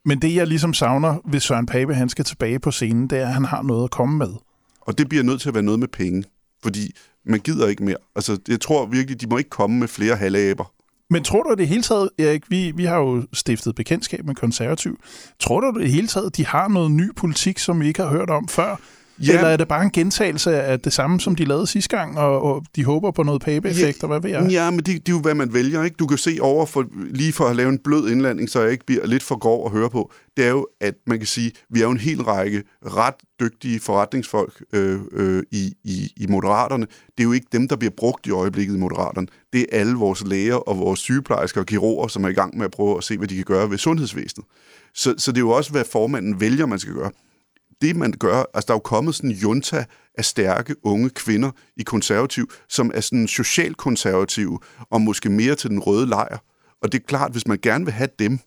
S1: Men det, jeg ligesom savner, hvis Søren Pape han skal tilbage på scenen, det er, at han har noget at komme med.
S2: Og det bliver nødt til at være noget med penge, fordi man gider ikke mere. Altså, jeg tror virkelig, de må ikke komme med flere halvaber.
S1: Men tror du i det hele taget, Erik, vi, vi har jo stiftet bekendtskab med konservativ. Tror du i det hele taget, de har noget ny politik, som vi ikke har hørt om før? Ja. Eller er det bare en gentagelse af det samme, som de lavede sidste gang, og, og de håber på noget pape-effekt, og hvad ved jeg?
S2: Ja, men det, det er jo, hvad man vælger. Ikke? Du kan se over, for, lige for at lave en blød indlanding, så jeg ikke bliver lidt for grov at høre på, det er jo, at man kan sige, vi er jo en hel række ret dygtige forretningsfolk øh, øh, i, i, i Moderaterne. Det er jo ikke dem, der bliver brugt i øjeblikket i Moderaterne. Det er alle vores læger og vores sygeplejersker og kirurger, som er i gang med at prøve at se, hvad de kan gøre ved sundhedsvæsenet. Så, så det er jo også, hvad formanden vælger, man skal gøre det, man gør, altså der er jo kommet sådan en junta af stærke unge kvinder i konservativ, som er sådan socialkonservative, og måske mere til den røde lejr. Og det er klart, hvis man gerne vil have dem,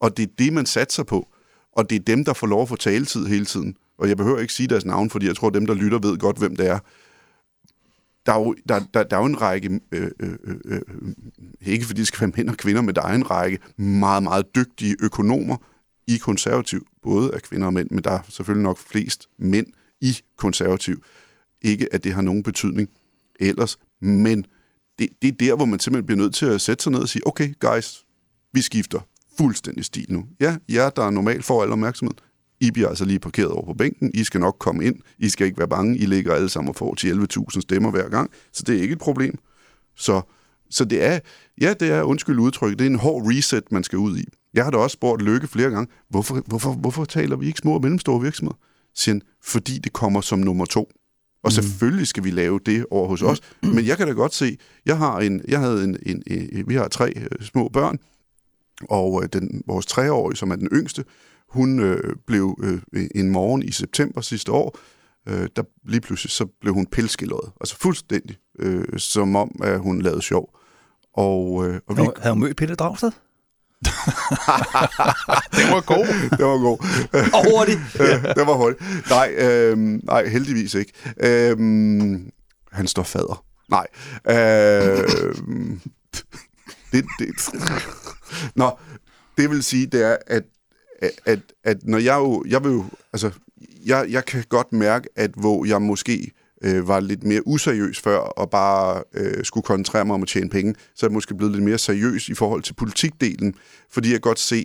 S2: og det er det, man satser på, og det er dem, der får lov at få taletid hele tiden, og jeg behøver ikke sige deres navn, fordi jeg tror, dem, der lytter, ved godt, hvem det er. Der er jo, der, der, der er jo en række, øh, øh, øh, øh ikke fordi det skal være mænd og kvinder, men der er en række meget, meget dygtige økonomer, i konservativ, både af kvinder og mænd, men der er selvfølgelig nok flest mænd i konservativ. Ikke at det har nogen betydning ellers, men det, det er der, hvor man simpelthen bliver nødt til at sætte sig ned og sige, okay, guys, vi skifter fuldstændig stil nu. Ja, jer, der er normalt får al opmærksomhed, I bliver altså lige parkeret over på bænken. I skal nok komme ind. I skal ikke være bange. I ligger alle sammen og får til 11.000 stemmer hver gang. Så det er ikke et problem. Så, så det er, ja, det er, undskyld udtryk, det er en hård reset, man skal ud i. Jeg har da også spurgt Lykke flere gange, hvorfor, hvorfor, hvorfor taler vi ikke små og mellemstore virksomheder? Siger han, fordi det kommer som nummer to. Og selvfølgelig skal vi lave det over hos os. Men jeg kan da godt se, jeg har en, jeg havde en, en, en vi har tre øh, små børn, og øh, den, vores treårige, som er den yngste, hun øh, blev øh, en morgen i september sidste år, øh, der lige pludselig så blev hun pilskildret. Altså fuldstændig, øh, som om at hun lavede sjov. Og, øh, og vi,
S3: Havde hun mødt Pelle Dragsted? <laughs>
S1: Det var god.
S2: det var god. <laughs>
S3: Og hurtigt. <laughs>
S2: det var hurtigt. Nej, øh, nej, heldigvis ikke. Øh, han står fader. Nej. Øh, det, det, Nå, det vil sige, det er, at, at, at når jeg jo, jeg vil jo, altså, jeg, jeg kan godt mærke, at hvor jeg måske øh, var lidt mere useriøs før, og bare øh, skulle koncentrere mig om at tjene penge, så er jeg måske blevet lidt mere seriøs i forhold til politikdelen, fordi jeg godt se,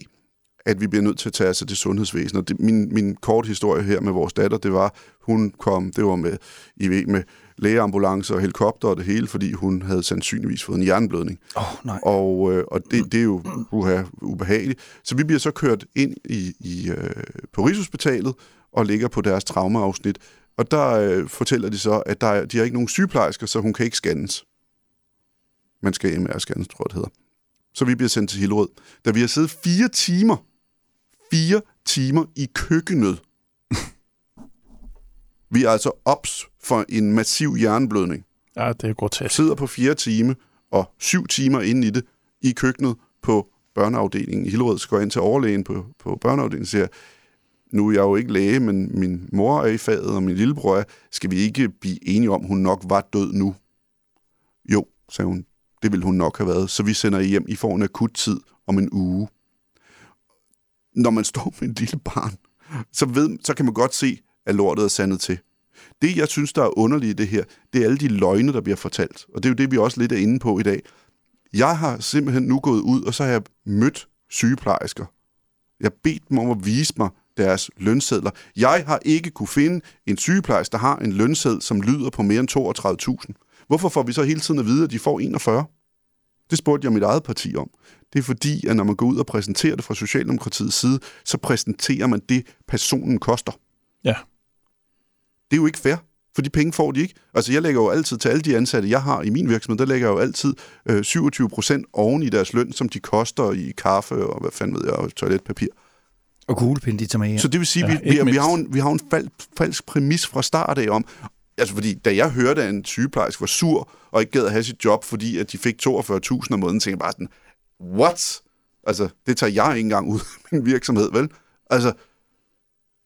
S2: at vi bliver nødt til at tage os af det sundhedsvæsen. Og det, min, min kort historie her med vores datter, det var, hun kom, det var med, I ved, med lægeambulancer og helikopter og det hele, fordi hun havde sandsynligvis fået en hjerneblødning.
S3: Åh, oh, nej.
S2: Og, øh, og det, det er jo uha, ubehageligt. Så vi bliver så kørt ind i, i, øh, på Rigshospitalet og ligger på deres traumeafsnit. Og der øh, fortæller de så, at der, er- de har ikke nogen sygeplejersker, så hun kan ikke scannes. Man skal MR-scannes, tror jeg, det hedder. Så vi bliver sendt til Hillerød. Da vi har siddet fire timer, fire timer i køkkenet. <laughs> vi er altså ops for en massiv hjerneblødning
S1: Ja, det er grotesk.
S2: sidder på fire time og syv timer inde i det i køkkenet på børneafdelingen i Hillerød, så går jeg ind til overlægen på, på børneafdelingen og siger, nu er jeg jo ikke læge, men min mor er i faget, og min lillebror er, skal vi ikke blive enige om, hun nok var død nu? Jo, sagde hun, det ville hun nok have været, så vi sender I hjem, I får en akut tid om en uge. Når man står med en lille barn, så, ved, så kan man godt se, at lortet er sandet til. Det, jeg synes, der er underligt i det her, det er alle de løgne, der bliver fortalt. Og det er jo det, vi også lidt er inde på i dag. Jeg har simpelthen nu gået ud, og så har jeg mødt sygeplejersker. Jeg har bedt dem om at vise mig deres lønsedler. Jeg har ikke kunne finde en sygeplejerske, der har en lønseddel, som lyder på mere end 32.000. Hvorfor får vi så hele tiden at vide, at de får 41? Det spurgte jeg mit eget parti om. Det er fordi, at når man går ud og præsenterer det fra Socialdemokratiets side, så præsenterer man det, personen koster.
S1: Ja.
S2: Det er jo ikke fair, for de penge får de ikke. Altså, jeg lægger jo altid til alle de ansatte, jeg har i min virksomhed, der lægger jeg jo altid øh, 27 procent oven i deres løn, som de koster i kaffe og hvad fanden ved jeg, og toiletpapir.
S3: Og kuglepinde, med hjem.
S2: Så det vil sige,
S1: Ja,
S2: vi, vi, vi, har en, vi har en fal, falsk præmis fra start af om, altså fordi da jeg hørte, at en sygeplejerske var sur og ikke gad at have sit job, fordi at de fik 42.000 om måneden, tænkte jeg bare sådan, what? Altså, det tager jeg ikke engang ud af min virksomhed, vel? Altså,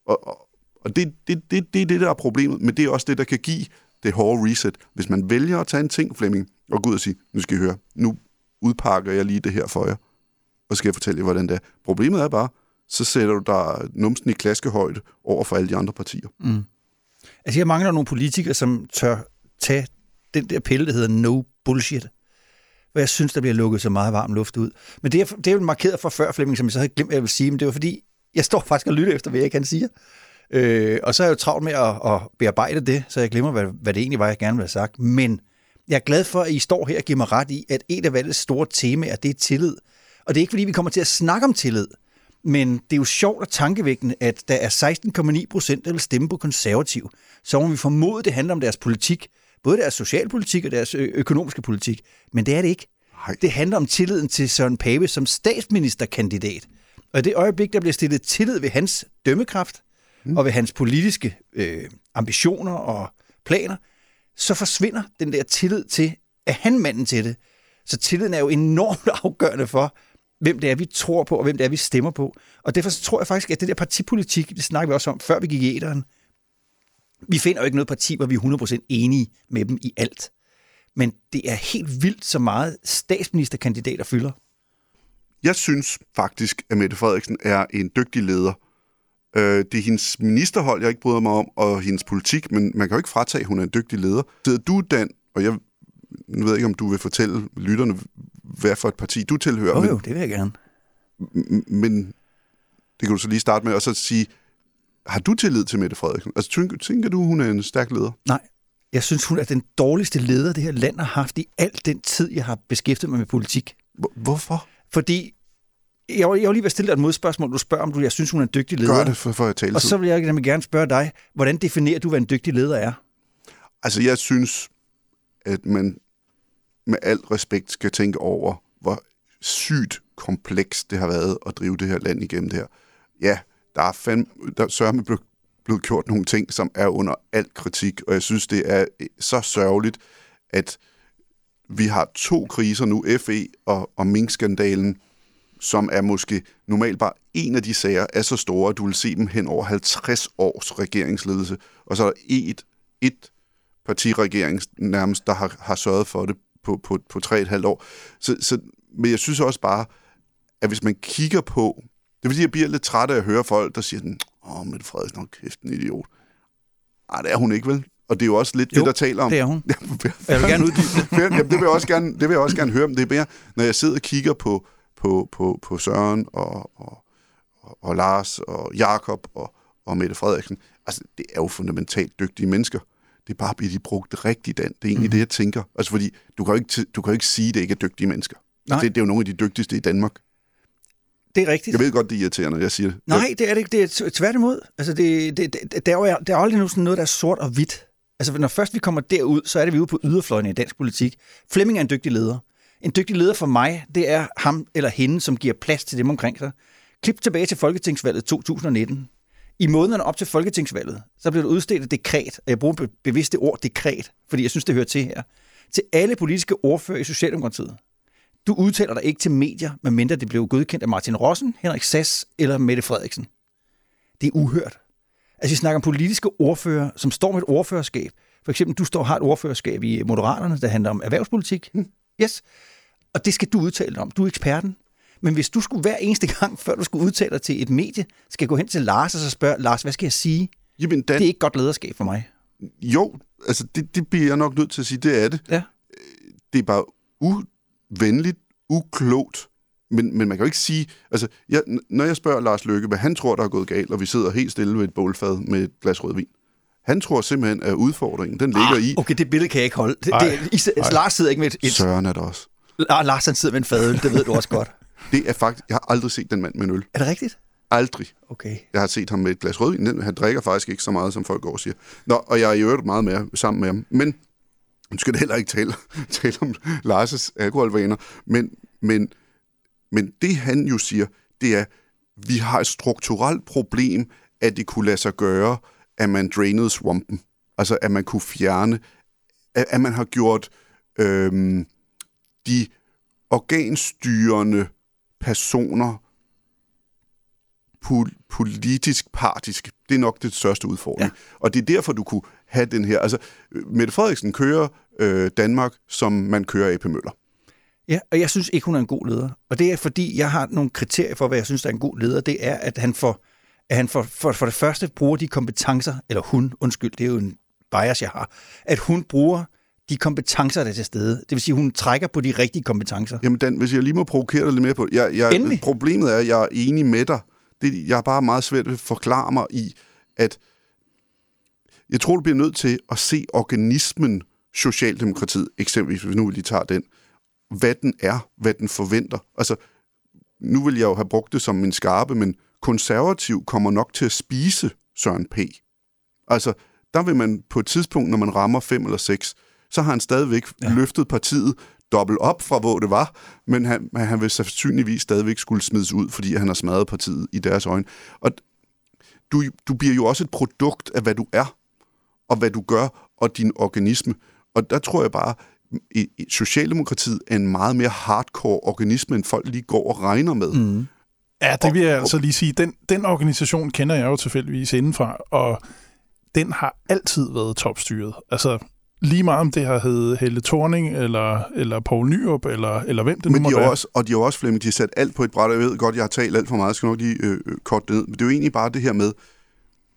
S2: og, og, og det, det, det, det er det, der er problemet, men det er også det, der kan give det hårde reset. Hvis man vælger at tage en ting, Flemming, og gå ud og sige, nu skal I høre, nu udpakker jeg lige det her for jer, og skal jeg fortælle jer, hvordan det er. Problemet er bare, så sætter du dig numsen i klaskehøjde over for alle de andre partier. Mm.
S3: Altså, jeg mangler nogle politikere, som tør tage den der pille, der hedder no bullshit. Hvor jeg synes, der bliver lukket så meget varm luft ud. Men det er, det er jo markeret fra før, Flemming, som jeg så havde glemt, at jeg vil sige. Men det var fordi, jeg står faktisk og lytter efter, hvad jeg kan sige. Øh, og så er jeg jo travlt med at, at bearbejde det, så jeg glemmer, hvad, hvad det egentlig var, jeg gerne ville have sagt. Men jeg er glad for, at I står her og giver mig ret i, at et af valgets store temaer, det er tillid. Og det er ikke, fordi vi kommer til at snakke om tillid. Men det er jo sjovt og tankevækkende, at der er 16,9 procent, der vil stemme på konservativ. Så må vi formode, det handler om deres politik. Både deres socialpolitik og deres økonomiske politik. Men det er det ikke.
S2: Nej.
S3: Det handler om tilliden til Søren Pape som statsministerkandidat. Og i det øjeblik, der bliver stillet tillid ved hans dømmekraft mm. og ved hans politiske øh, ambitioner og planer, så forsvinder den der tillid til, at han manden til det. Så tilliden er jo enormt <laughs> afgørende for, hvem det er, vi tror på, og hvem det er, vi stemmer på. Og derfor så tror jeg faktisk, at det der partipolitik, det snakker vi også om, før vi gik i æderen, vi finder jo ikke noget parti, hvor vi er 100% enige med dem i alt. Men det er helt vildt så meget statsministerkandidater fylder.
S2: Jeg synes faktisk, at Mette Frederiksen er en dygtig leder. Øh, det er hendes ministerhold, jeg ikke bryder mig om, og hendes politik, men man kan jo ikke fratage, at hun er en dygtig leder. Sidder du, Dan, og jeg nu ved jeg ikke, om du vil fortælle lytterne, hvad for et parti du tilhører,
S3: Jo,
S2: men,
S3: jo, det vil jeg gerne.
S2: men det kan du så lige starte med, og så sige, har du tillid til Mette Frederiksen? Altså, tænker, tænker du, hun er en stærk leder?
S3: Nej, jeg synes, hun er den dårligste leder, det her land har haft i al den tid, jeg har beskæftiget mig med politik.
S2: Hvor- Hvorfor?
S3: Fordi, jeg var, jeg var lige ved at stille dig et modspørgsmål. Du spørger, om du, jeg synes, hun er en dygtig leder.
S2: Gør det for, for at tale
S3: Og så vil jeg nemlig gerne spørge dig, hvordan definerer du, hvad en dygtig leder er?
S2: Altså, jeg synes, at man med al respekt skal tænke over, hvor sygt komplekst det har været at drive det her land igennem det her. Ja, der er fandme, der sørme blevet, blevet gjort nogle ting, som er under al kritik, og jeg synes, det er eh, så sørgeligt, at vi har to kriser nu, FE og, og Mink-skandalen, som er måske normalt bare en af de sager, er så store, at du vil se dem hen over 50 års regeringsledelse, og så er der et, et partiregering nærmest, der har, har sørget for det på, på, på tre et halvt år. Så, så, men jeg synes også bare, at hvis man kigger på, det er fordi, jeg bliver lidt træt af at høre folk, der siger, den, åh, Mette Frederiksen, nok kæft, en idiot. Nej, det er hun ikke, vel? Og det er jo også lidt
S3: Jo,
S2: det, der taler om...
S3: det er hun. <laughs> Jeg vil gerne uddybe det. <laughs>
S2: Jamen, det vil jeg også gerne, det vil jeg også gerne høre om. Det er mere, når jeg sidder og kigger på, på, på, på Søren og, og, og, og Lars og Jakob og, og Mette Frederiksen. Altså, det er jo fundamentalt dygtige mennesker. Det er bare, bliver de brugt rigtigt, Dan. Det er egentlig mm. det, jeg tænker. Altså, fordi du kan jo ikke, du kan jo ikke sige, at det ikke er dygtige mennesker.
S3: Nej.
S2: Det, det er jo nogle af de dygtigste i Danmark.
S3: Det er rigtigt.
S2: Jeg ved godt, det er irriterende, når jeg siger det.
S3: Nej, det er det ikke. Det er tværtimod. Altså, det, det, det, der, er der er aldrig noget, sådan noget, der er sort og hvidt. Altså, når først vi kommer derud, så er det vi ude på yderfløjene i dansk politik. Flemming er en dygtig leder. En dygtig leder for mig, det er ham eller hende, som giver plads til dem omkring sig. Klip tilbage til Folketingsvalget 2019. I månederne op til Folketingsvalget, så blev der udstedt et dekret, og jeg bruger be- bevidst det ord dekret, fordi jeg synes, det hører til her, til alle politiske ordfører i Socialdemokratiet. Du udtaler dig ikke til medier, medmindre det blev godkendt af Martin Rossen, Henrik Sass eller Mette Frederiksen. Det er uhørt. Altså, vi snakker om politiske ordfører, som står med et ordførerskab. For eksempel, du står har et ordførerskab i Moderaterne, der handler om erhvervspolitik. Yes. Og det skal du udtale dig om. Du er eksperten. Men hvis du skulle hver eneste gang, før du skulle udtale dig til et medie, skal gå hen til Lars og så spørge, Lars, hvad skal jeg sige?
S2: Jamen, Dan,
S3: Det er ikke godt lederskab for mig.
S2: Jo, altså det, det bliver jeg nok nødt til at sige, det er det.
S3: Ja.
S2: Det er bare uvenligt, uklogt, men, men man kan jo ikke sige... Altså, jeg, når jeg spørger Lars Løkke, hvad han tror, der er gået galt, og vi sidder helt stille ved et bålfad med et glas rødvin, han tror simpelthen, at udfordringen, den ligger i...
S3: Okay, det billede kan jeg ikke holde. Det,
S1: Ej,
S3: det, I,
S1: ej.
S3: Lars sidder ikke med et... et
S2: Søren er der også.
S3: Ah, Lars han sidder med en fadøl, det ved du også godt.
S2: Det er faktisk... Jeg har aldrig set den mand med en øl.
S3: Er det rigtigt?
S2: Aldrig.
S3: Okay.
S2: Jeg har set ham med et glas rødvin. Den- Han drikker faktisk ikke så meget, som folk går og siger. Nå, og jeg er i øvrigt meget med, sammen med ham. Men nu skal det heller ikke tale, <laughs> tale om Lars' alkoholvaner. Men, men, men det han jo siger, det er, vi har et strukturelt problem, at det kunne lade sig gøre, at man drainede swampen. Altså, at man kunne fjerne, at, at man har gjort øhm, de organstyrende personer pol- politisk partisk. Det er nok det største udfordring. Ja. Og det er derfor, du kunne have den her... Altså, Mette Frederiksen kører øh, Danmark, som man kører AP Møller.
S3: Ja, og jeg synes ikke, hun er en god leder. Og det er, fordi jeg har nogle kriterier for, hvad jeg synes, der er en god leder. Det er, at han for, at han for, for, for det første bruger de kompetencer, eller hun, undskyld, det er jo en bias, jeg har, at hun bruger de kompetencer, der er til stede. Det vil sige, hun trækker på de rigtige kompetencer.
S2: Jamen, Dan, hvis jeg lige må provokere dig lidt mere på. Jeg, jeg,
S3: Endelig.
S2: problemet er, at jeg er enig med dig. Det, jeg er bare meget svært ved at forklare mig i, at jeg tror, du bliver nødt til at se organismen Socialdemokratiet, eksempelvis, hvis nu vi lige tager den, hvad den er, hvad den forventer. Altså, nu vil jeg jo have brugt det som min skarpe, men konservativ kommer nok til at spise Søren P. Altså, der vil man på et tidspunkt, når man rammer fem eller seks, så har han stadigvæk ja. løftet partiet dobbelt op fra, hvor det var, men han, han vil sandsynligvis stadigvæk skulle smides ud, fordi han har smadret partiet i deres øjne. Og du, du bliver jo også et produkt af, hvad du er, og hvad du gør, og din organisme. Og der tror jeg bare, i, i Socialdemokratiet er en meget mere hardcore organisme, end folk lige går og regner med. Mm.
S1: Ja, det vil jeg altså lige sige. Den, den organisation kender jeg jo tilfældigvis indenfra, og den har altid været topstyret. Altså, lige meget om det har heddet Helle Thorning, eller, eller Poul Nyrup, eller, eller hvem det
S2: Men
S1: nu
S2: de
S1: må
S2: har
S1: være.
S2: også, og de har også, Flemming, de har sat alt på et bræt, og jeg ved godt, jeg har talt alt for meget, jeg skal nok lige øh, øh, korte det ned. Men det er jo egentlig bare det her med,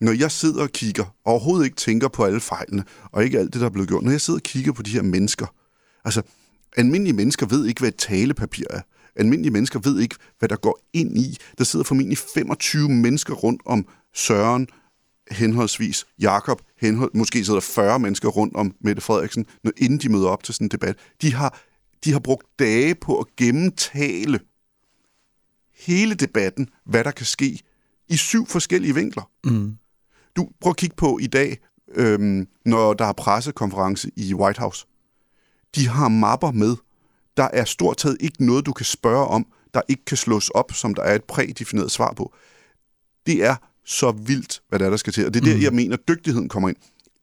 S2: når jeg sidder og kigger, og overhovedet ikke tænker på alle fejlene, og ikke alt det, der er blevet gjort, når jeg sidder og kigger på de her mennesker, altså, almindelige mennesker ved ikke, hvad et talepapir er. Almindelige mennesker ved ikke, hvad der går ind i. Der sidder formentlig 25 mennesker rundt om Søren, henholdsvis Jakob, henhold, måske sidder der 40 mennesker rundt om Mette Frederiksen, når, inden de møder op til sådan en debat. De har, de har brugt dage på at gennemtale hele debatten, hvad der kan ske, i syv forskellige vinkler.
S3: Mm.
S2: Du prøv at kigge på i dag, øhm, når der er pressekonference i White House. De har mapper med. Der er stort set ikke noget, du kan spørge om, der ikke kan slås op, som der er et prædefineret svar på. Det er så vildt, hvad der er, der skal til. Og det er der,
S3: Mm.
S2: jeg mener, dygtigheden kommer ind.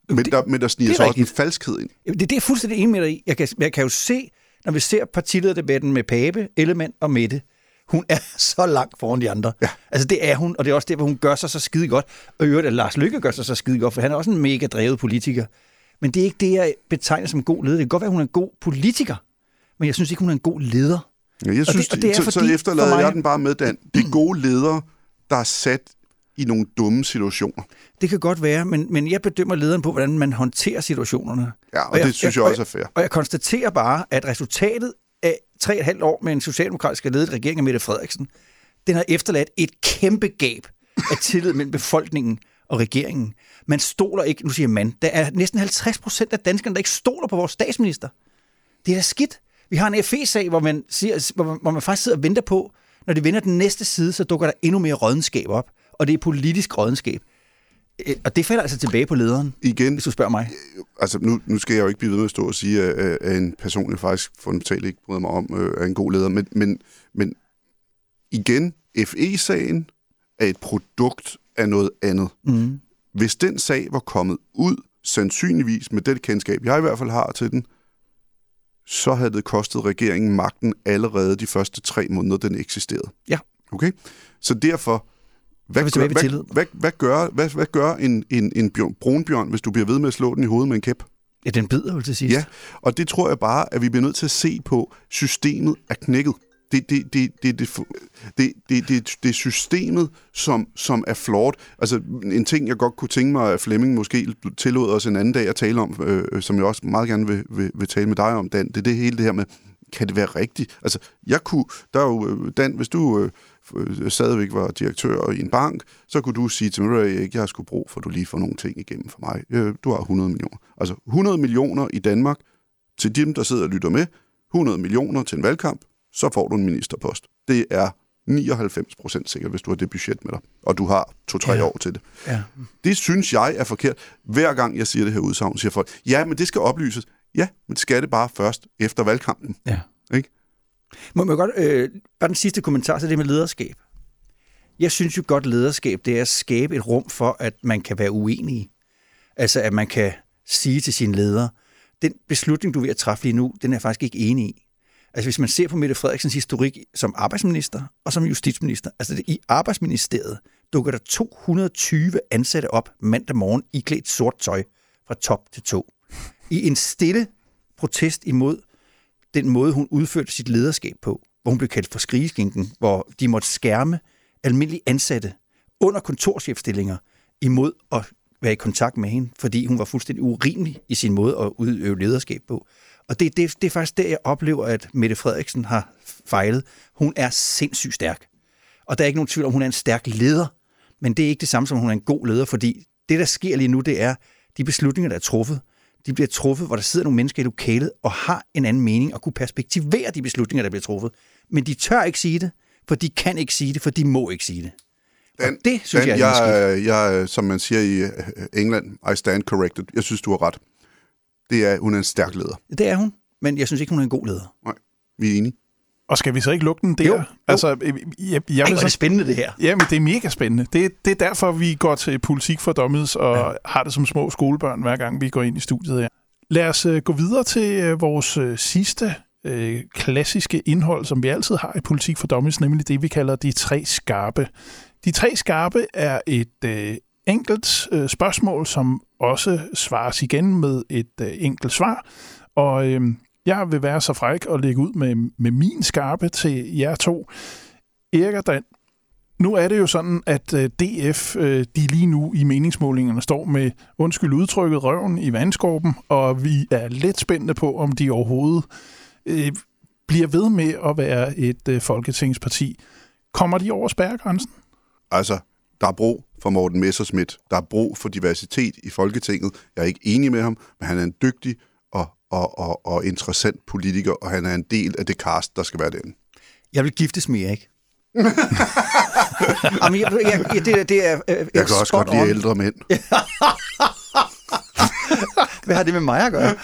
S2: Men,
S3: Det-
S2: der, men der sniger
S3: er
S2: så også en
S3: rigtigt.
S2: falskhed ind.
S3: Jamen, Det, det er jeg fuldstændig enig med dig i. Jeg kan, jeg kan jo se, når vi ser partilederdebatten med Pape, Ellemann og Mette, hun er <laughs> så langt foran de andre.
S2: Ja.
S3: Altså det er hun, og det er også derfor, hun gør sig så skide godt. Og i øvrigt, at Lars Lykke gør sig så skide godt, for han er også en mega drevet politiker. Men det er ikke det, jeg betegner som god leder. Det kan godt være, at hun er en god politiker, men jeg synes ikke, hun er en god leder.
S2: Ja, jeg synes,
S3: det- og det er
S2: så, så
S3: fordi,
S2: efterlader
S3: for mig-
S2: jeg den bare med, Dan. Det er gode ledere, der er sat i nogle dumme situationer.
S3: Det kan godt være, men, men jeg bedømmer lederen på, hvordan man håndterer situationerne.
S2: Ja, og, og det synes jeg, også er fair.
S3: Og jeg konstaterer bare, at resultatet af tre og et halvt år med en socialdemokratisk ledet regering af Mette Frederiksen, den har efterladt et kæmpe gab af tillid mellem befolkningen og regeringen. Man stoler ikke, nu siger jeg man, der er næsten 50 procent af danskerne, der ikke stoler på vores statsminister. Det er da skidt. Vi har en FE-sag, hvor man, siger, hvor, man, hvor man faktisk sidder og venter på, når de vender den næste side, så dukker der endnu mere rådenskab op. Og det er politisk rådenskab. Øh, Og det falder altså tilbage på lederen,
S2: Igen,
S3: hvis du spørger mig.
S2: altså nu, nu skal jeg jo ikke blive ved med at stå og sige, at, at en person, jeg faktisk fundamentalt ikke bryder mig om, øh, er en god leder, men, men, men igen, FE-sagen er et produkt af noget andet.
S3: Mm.
S2: Hvis den sag var kommet ud, sandsynligvis med det kendskab, jeg i hvert fald har til den, så havde det kostet regeringen magten allerede de første tre måneder, den eksisterede.
S3: Ja.
S2: Okay? Så derfor, hvad,
S3: ved tillid.
S2: hvad, hvad, hvad, gør, hvad, hvad gør en, en, en bjørn, brunbjørn, hvis du bliver ved med at slå den i hovedet med en kæp?
S3: Ja, den bider jo til sidst.
S2: Ja, og det tror jeg bare, at vi bliver nødt til at se på. Systemet er knækket. det, det, det, det, det, det, det, det, det er systemet, som, som er flot. Altså, en ting, jeg godt kunne tænke mig, at Flemming måske tillod os en anden dag at tale om, øh, som jeg også meget gerne vil, vil, vil tale med dig om, Dan, det er det hele det her med, kan det være rigtigt? Altså, jeg kunne, der er jo, øh, Dan, hvis du øh, stadigvæk var direktør i en bank, så kunne du sige til mig, at jeg har sgu brug for, at du lige får nogle ting igennem for mig. Øh, du har 100 millioner. Altså, 100 millioner i Danmark til dem, der sidder og lytter med, 100 millioner til en valgkamp, så får du en ministerpost. Det er 99 procent sikkert, hvis du har det budget med dig, og du har to-tre ja. år til det.
S3: Ja.
S2: Det synes jeg er forkert. Hver gang jeg siger det her udsagn, siger folk, ja, men det skal oplyses. Ja, men det skal det bare først efter valgkampen.
S3: Ja.
S2: Ikke?
S3: Må man godt, øh, bare den sidste kommentar til det med lederskab. Jeg synes jo godt, lederskab det er at skabe et rum for, at man kan være uenig. Altså, at man kan sige til sin leder, den beslutning, du er ved at træffe lige nu, den er jeg faktisk ikke enig i. Altså hvis man ser på Mette Frederiksens historik som arbejdsminister og som justitsminister, altså det, i arbejdsministeriet dukker der 220 ansatte op mandag morgen i klædt sort tøj fra top til to. I en stille protest imod den måde, hun udførte sit lederskab på, hvor hun blev kaldt for skrigeskinken, hvor de måtte skærme almindelige ansatte under kontorchefstillinger imod at være i kontakt med hende, fordi hun var fuldstændig urimelig i sin måde at udøve lederskab på. Og det, det, det er faktisk der, jeg oplever, at Mette Frederiksen har fejlet. Hun er sindssygt stærk. Og der er ikke nogen tvivl om, hun er en stærk leder. Men det er ikke det samme som, hun er en god leder, fordi det, der sker lige nu, det er, de beslutninger, der er truffet, de bliver truffet, hvor der sidder nogle mennesker i lokalet og har en anden mening og kunne perspektivere de beslutninger, der bliver truffet. Men de tør ikke sige det, for de kan ikke sige det, for de må ikke sige det.
S2: Dan, og det synes Dan, jeg er jeg, jeg, som man siger i øh, England, I stand corrected. Jeg synes, du har ret. Det er, hun er en stærk leder.
S3: Det er hun, men jeg synes ikke, hun er en god leder.
S2: Nej, vi er enige.
S1: Og skal vi så ikke lukke den der?
S3: Jo, jo.
S1: Altså, jeg, jeg, jeg
S3: Ej, hvor er det spændende, det her.
S1: Jamen, det er mega spændende. Det, det er derfor, vi går til politik for dummies og ja. har det som små skolebørn, hver gang vi går ind i studiet her. Lad os uh, gå videre til uh, vores sidste uh, klassiske indhold, som vi altid har i politik for dummies, nemlig det, vi kalder de tre skarpe. De tre skarpe er et uh, enkelt uh, spørgsmål, som også svares igen med et uh, enkelt svar. Og uh, jeg vil være så fræk og lægge ud med, med min skarpe til jer to. Erik og Dan, nu er det jo sådan, at øh, DF, øh, de lige nu i meningsmålingerne står med, undskyld udtrykket, røven i vandskorben, og vi er lidt spændte på, om de overhovedet øh, bliver ved med at være et øh, folketingsparti. Kommer de over spærregrænsen?
S2: Altså, der er brug for Morten Messerschmidt. Der er brug for diversitet i Folketinget. Jeg er ikke enig med ham, men han er en dygtig og, og, og, interessant politiker, og han er en del af det cast, der skal være den.
S3: Jeg vil giftes med Erik. <laughs> Jamen, jeg, jeg, jeg, det, det er, øh,
S2: jeg kan også godt lide ældre mænd. <laughs>
S3: Hvad har det med mig at gøre?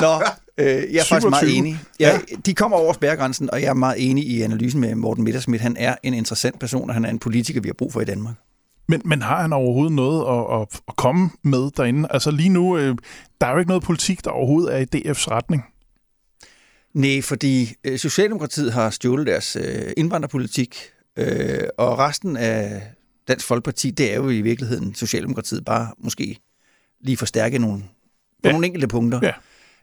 S3: Nå, øh, jeg er 27. faktisk meget enig. Jeg, ja. De kommer over spærregrænsen, og jeg er meget enig i analysen med Morten Mittersmith. Han er en interessant person, og han er en politiker, vi har brug for i Danmark.
S1: Men, men har han overhovedet noget at, at, at komme med derinde? Altså lige nu, øh, der er jo ikke noget politik, der overhovedet er i DF's retning.
S3: Nej, fordi øh, Socialdemokratiet har stjålet deres øh, indvandrerpolitik, øh, og resten af Dansk Folkeparti, det er jo i virkeligheden Socialdemokratiet bare måske lige forstærke nogle, ja. nogle enkelte punkter.
S1: Ja.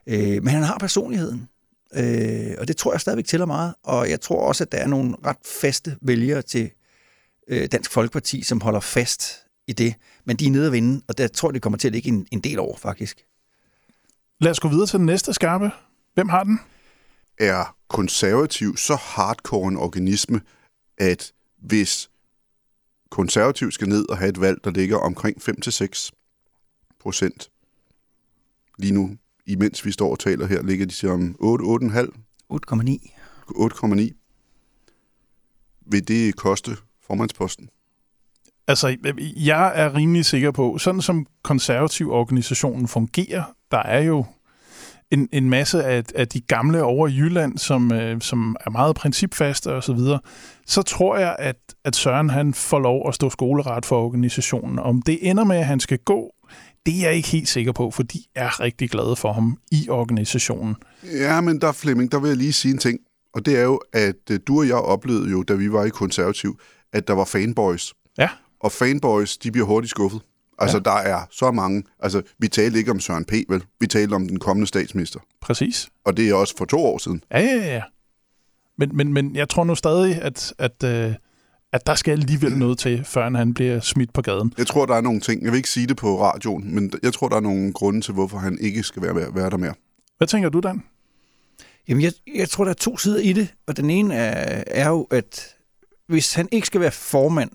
S3: Øh, men han har personligheden, øh, og det tror jeg stadigvæk tæller meget, og jeg tror også, at der er nogle ret faste vælgere til øh, Dansk Folkeparti, som holder fast i det, men de er nede at vinde, og der tror jeg, det kommer til at ligge en, en del over, faktisk.
S1: Lad os gå videre til den næste skarpe. Hvem har den?
S2: Er konservativ så hardcore en organisme, at hvis konservativ skal ned og have et valg, der ligger omkring 5-6 procent, lige nu, imens vi står og taler her, ligger de siger om 8, 8,5?
S3: 8,9.
S2: 8,9. Vil det koste formandsposten?
S1: Altså, jeg er rimelig sikker på, sådan som konservativ organisationen fungerer, der er jo en, en masse af, af de gamle over i Jylland, som, øh, som er meget principfaste og så videre, så tror jeg, at, at Søren han får lov at stå skoleret for organisationen. Om det ender med, at han skal gå, det er jeg ikke helt sikker på, for de er rigtig glade for ham i organisationen.
S2: Ja, men der, Flemming, der vil jeg lige sige en ting. Og det er jo, at øh, du og jeg oplevede jo, da vi var i konservativ, at der var fanboys.
S1: Ja.
S2: Og fanboys, de bliver hurtigt skuffet. Altså, ja. der er så mange... Altså, vi talte ikke om Søren P., vel? Vi talte om den kommende statsminister.
S1: Præcis.
S2: Og det er også for to år siden.
S1: Ja, ja, ja. Men, men, men jeg tror nu stadig, at, at, øh, at der skal alligevel noget til, før han bliver smidt på gaden.
S2: Jeg tror, der er nogle ting. Jeg vil ikke sige det på radioen, men jeg tror, der er nogle grunde til, hvorfor han ikke skal være, være der mere.
S1: Hvad tænker du, Dan?
S3: Jamen, jeg, jeg tror, der er to sider i det, og den ene er, er jo, at hvis han ikke skal være formand,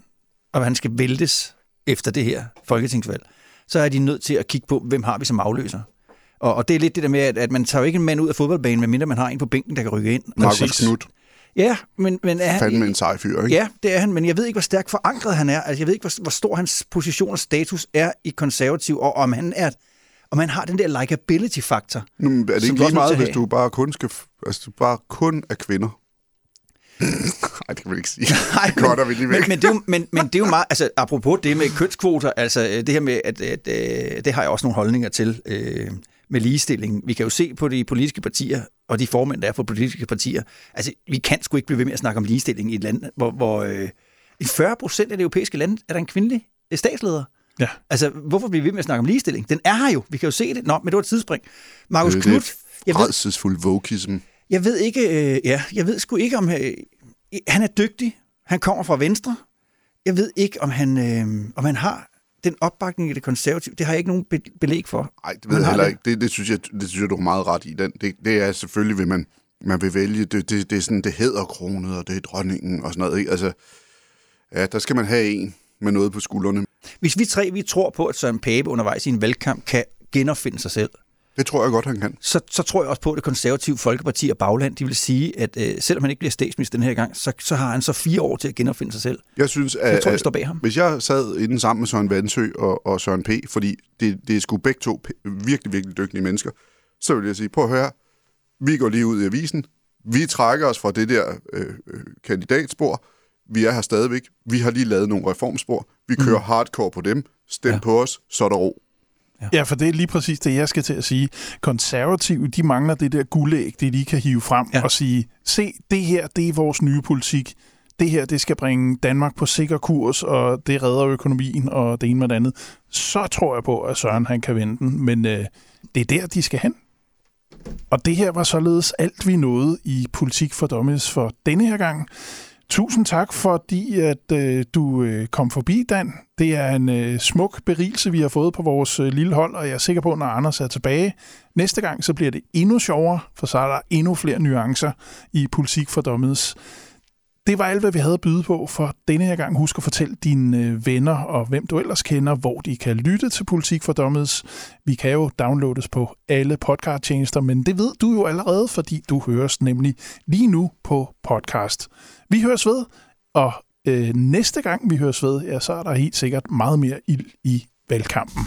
S3: og han skal væltes efter det her folketingsvalg, så er de nødt til at kigge på, hvem har vi som afløser. Og, og det er lidt det der med, at, at man tager jo ikke en mand ud af fodboldbanen, medmindre man har en på bænken, der kan rykke ind.
S2: Markus. Knudt.
S3: Ja, men, men er han...
S2: Fandme en sej fyr, ikke?
S3: Ja, det er han, men jeg ved ikke, hvor stærkt forankret han er. Altså, jeg ved ikke, hvor, hvor stor hans position og status er i konservativ, og om han er om han har den der likability-faktor.
S2: Nu, er det ikke lige meget, hvis du bare kun skal... Altså, du bare kun er kvinder? <laughs> Nej, det kan man ikke sige. <laughs>
S3: Nej,
S2: det cutter vi lige væk.
S3: men, men, det er jo, men, men det er jo meget, altså apropos det med kønskvoter, altså øh, det her med, at, at, at det har jeg også nogle holdninger til øh, med ligestilling. Vi kan jo se på de politiske partier, og de formænd, der er for politiske partier, altså vi kan sgu ikke blive ved med at snakke om ligestilling i et land, hvor, hvor øh, i 40 procent af det europæiske land er der en kvindelig øh, statsleder.
S1: Ja.
S3: Altså, hvorfor bliver vi ved med at snakke om ligestilling? Den er her jo. Vi kan jo se det. Nå, men det var et tidsspring. Markus
S2: Øh, det er
S3: Knudt, jeg ved,
S2: Redselsfuld vokism.
S3: Jeg ved ikke, øh, ja, jeg ved sgu ikke, om øh, han er dygtig. Han kommer fra Venstre. Jeg ved ikke, om han, øh, om han har den opbakning i det konservative. Det har jeg ikke nogen be- belæg for.
S2: Nej, det ved jeg heller
S3: det.
S2: ikke. Det, det, synes jeg, det synes jeg, du har meget ret i. Den. Det, det er selvfølgelig, vil man, man vil vælge. Det, det, det er sådan, det hedder kronet, og det er dronningen og sådan noget. Ikke? Altså, ja, der skal man have en med noget på skuldrene.
S3: Hvis vi tre vi tror på, at Søren Pape undervejs i en valgkamp kan genopfinde sig selv,
S2: Det tror jeg godt, han kan.
S3: så, så tror jeg også på, at det konservative Folkeparti og Bagland, de vil sige, at øh, selvom han ikke bliver statsminister den her gang, så, så har han så fire år til at genopfinde sig selv.
S2: Jeg synes, at,
S3: Jeg tror, jeg
S2: at
S3: står bag ham.
S2: hvis jeg sad inde sammen med Søren Vandsø og, og Søren P., fordi det, det er sgu begge to virkelig, virkelig dygtige mennesker, så vil jeg sige, prøv at høre, vi går lige ud i avisen, vi trækker os fra det der øh, øh, kandidatspor, vi er her stadigvæk, vi har lige lavet nogle reformspor, vi kører mm. hardcore på dem, stem
S3: ja.
S2: på os, så er der ro.
S1: Ja, for det er lige præcis det, jeg skal til at sige. Konservative, de mangler det der guldæg, det de kan hive frem
S3: Ja.
S1: ja. og sige, se, det her, det er vores nye politik. Det her, det skal bringe Danmark på sikker kurs, og det redder økonomien, og det ene med det andet. Så tror jeg på, at Søren han kan vende den, men øh, det er der, de skal hen. Og det her var således alt, vi nåede i Politik for Dummies for denne her gang. Tusind tak, fordi at øh, du øh, kom forbi, Dan. Det er en øh, smuk berigelse, vi har fået på vores øh, lille hold, og jeg er sikker på, at når Anders er tilbage næste gang, så bliver det endnu sjovere, for så er der endnu flere nuancer i Politik for dommedes. Det var alt, hvad vi havde at byde på for denne her gang. Husk at fortælle dine øh, venner og hvem du ellers kender, hvor de kan lytte til Politik for Dommedes. Vi kan jo downloades på alle podcasttjenester, men det ved du jo allerede, fordi du høres nemlig lige nu på podcast. Vi høres ved, og øh, næste gang vi høres ved, ja, så er der helt sikkert meget mere ild i valgkampen.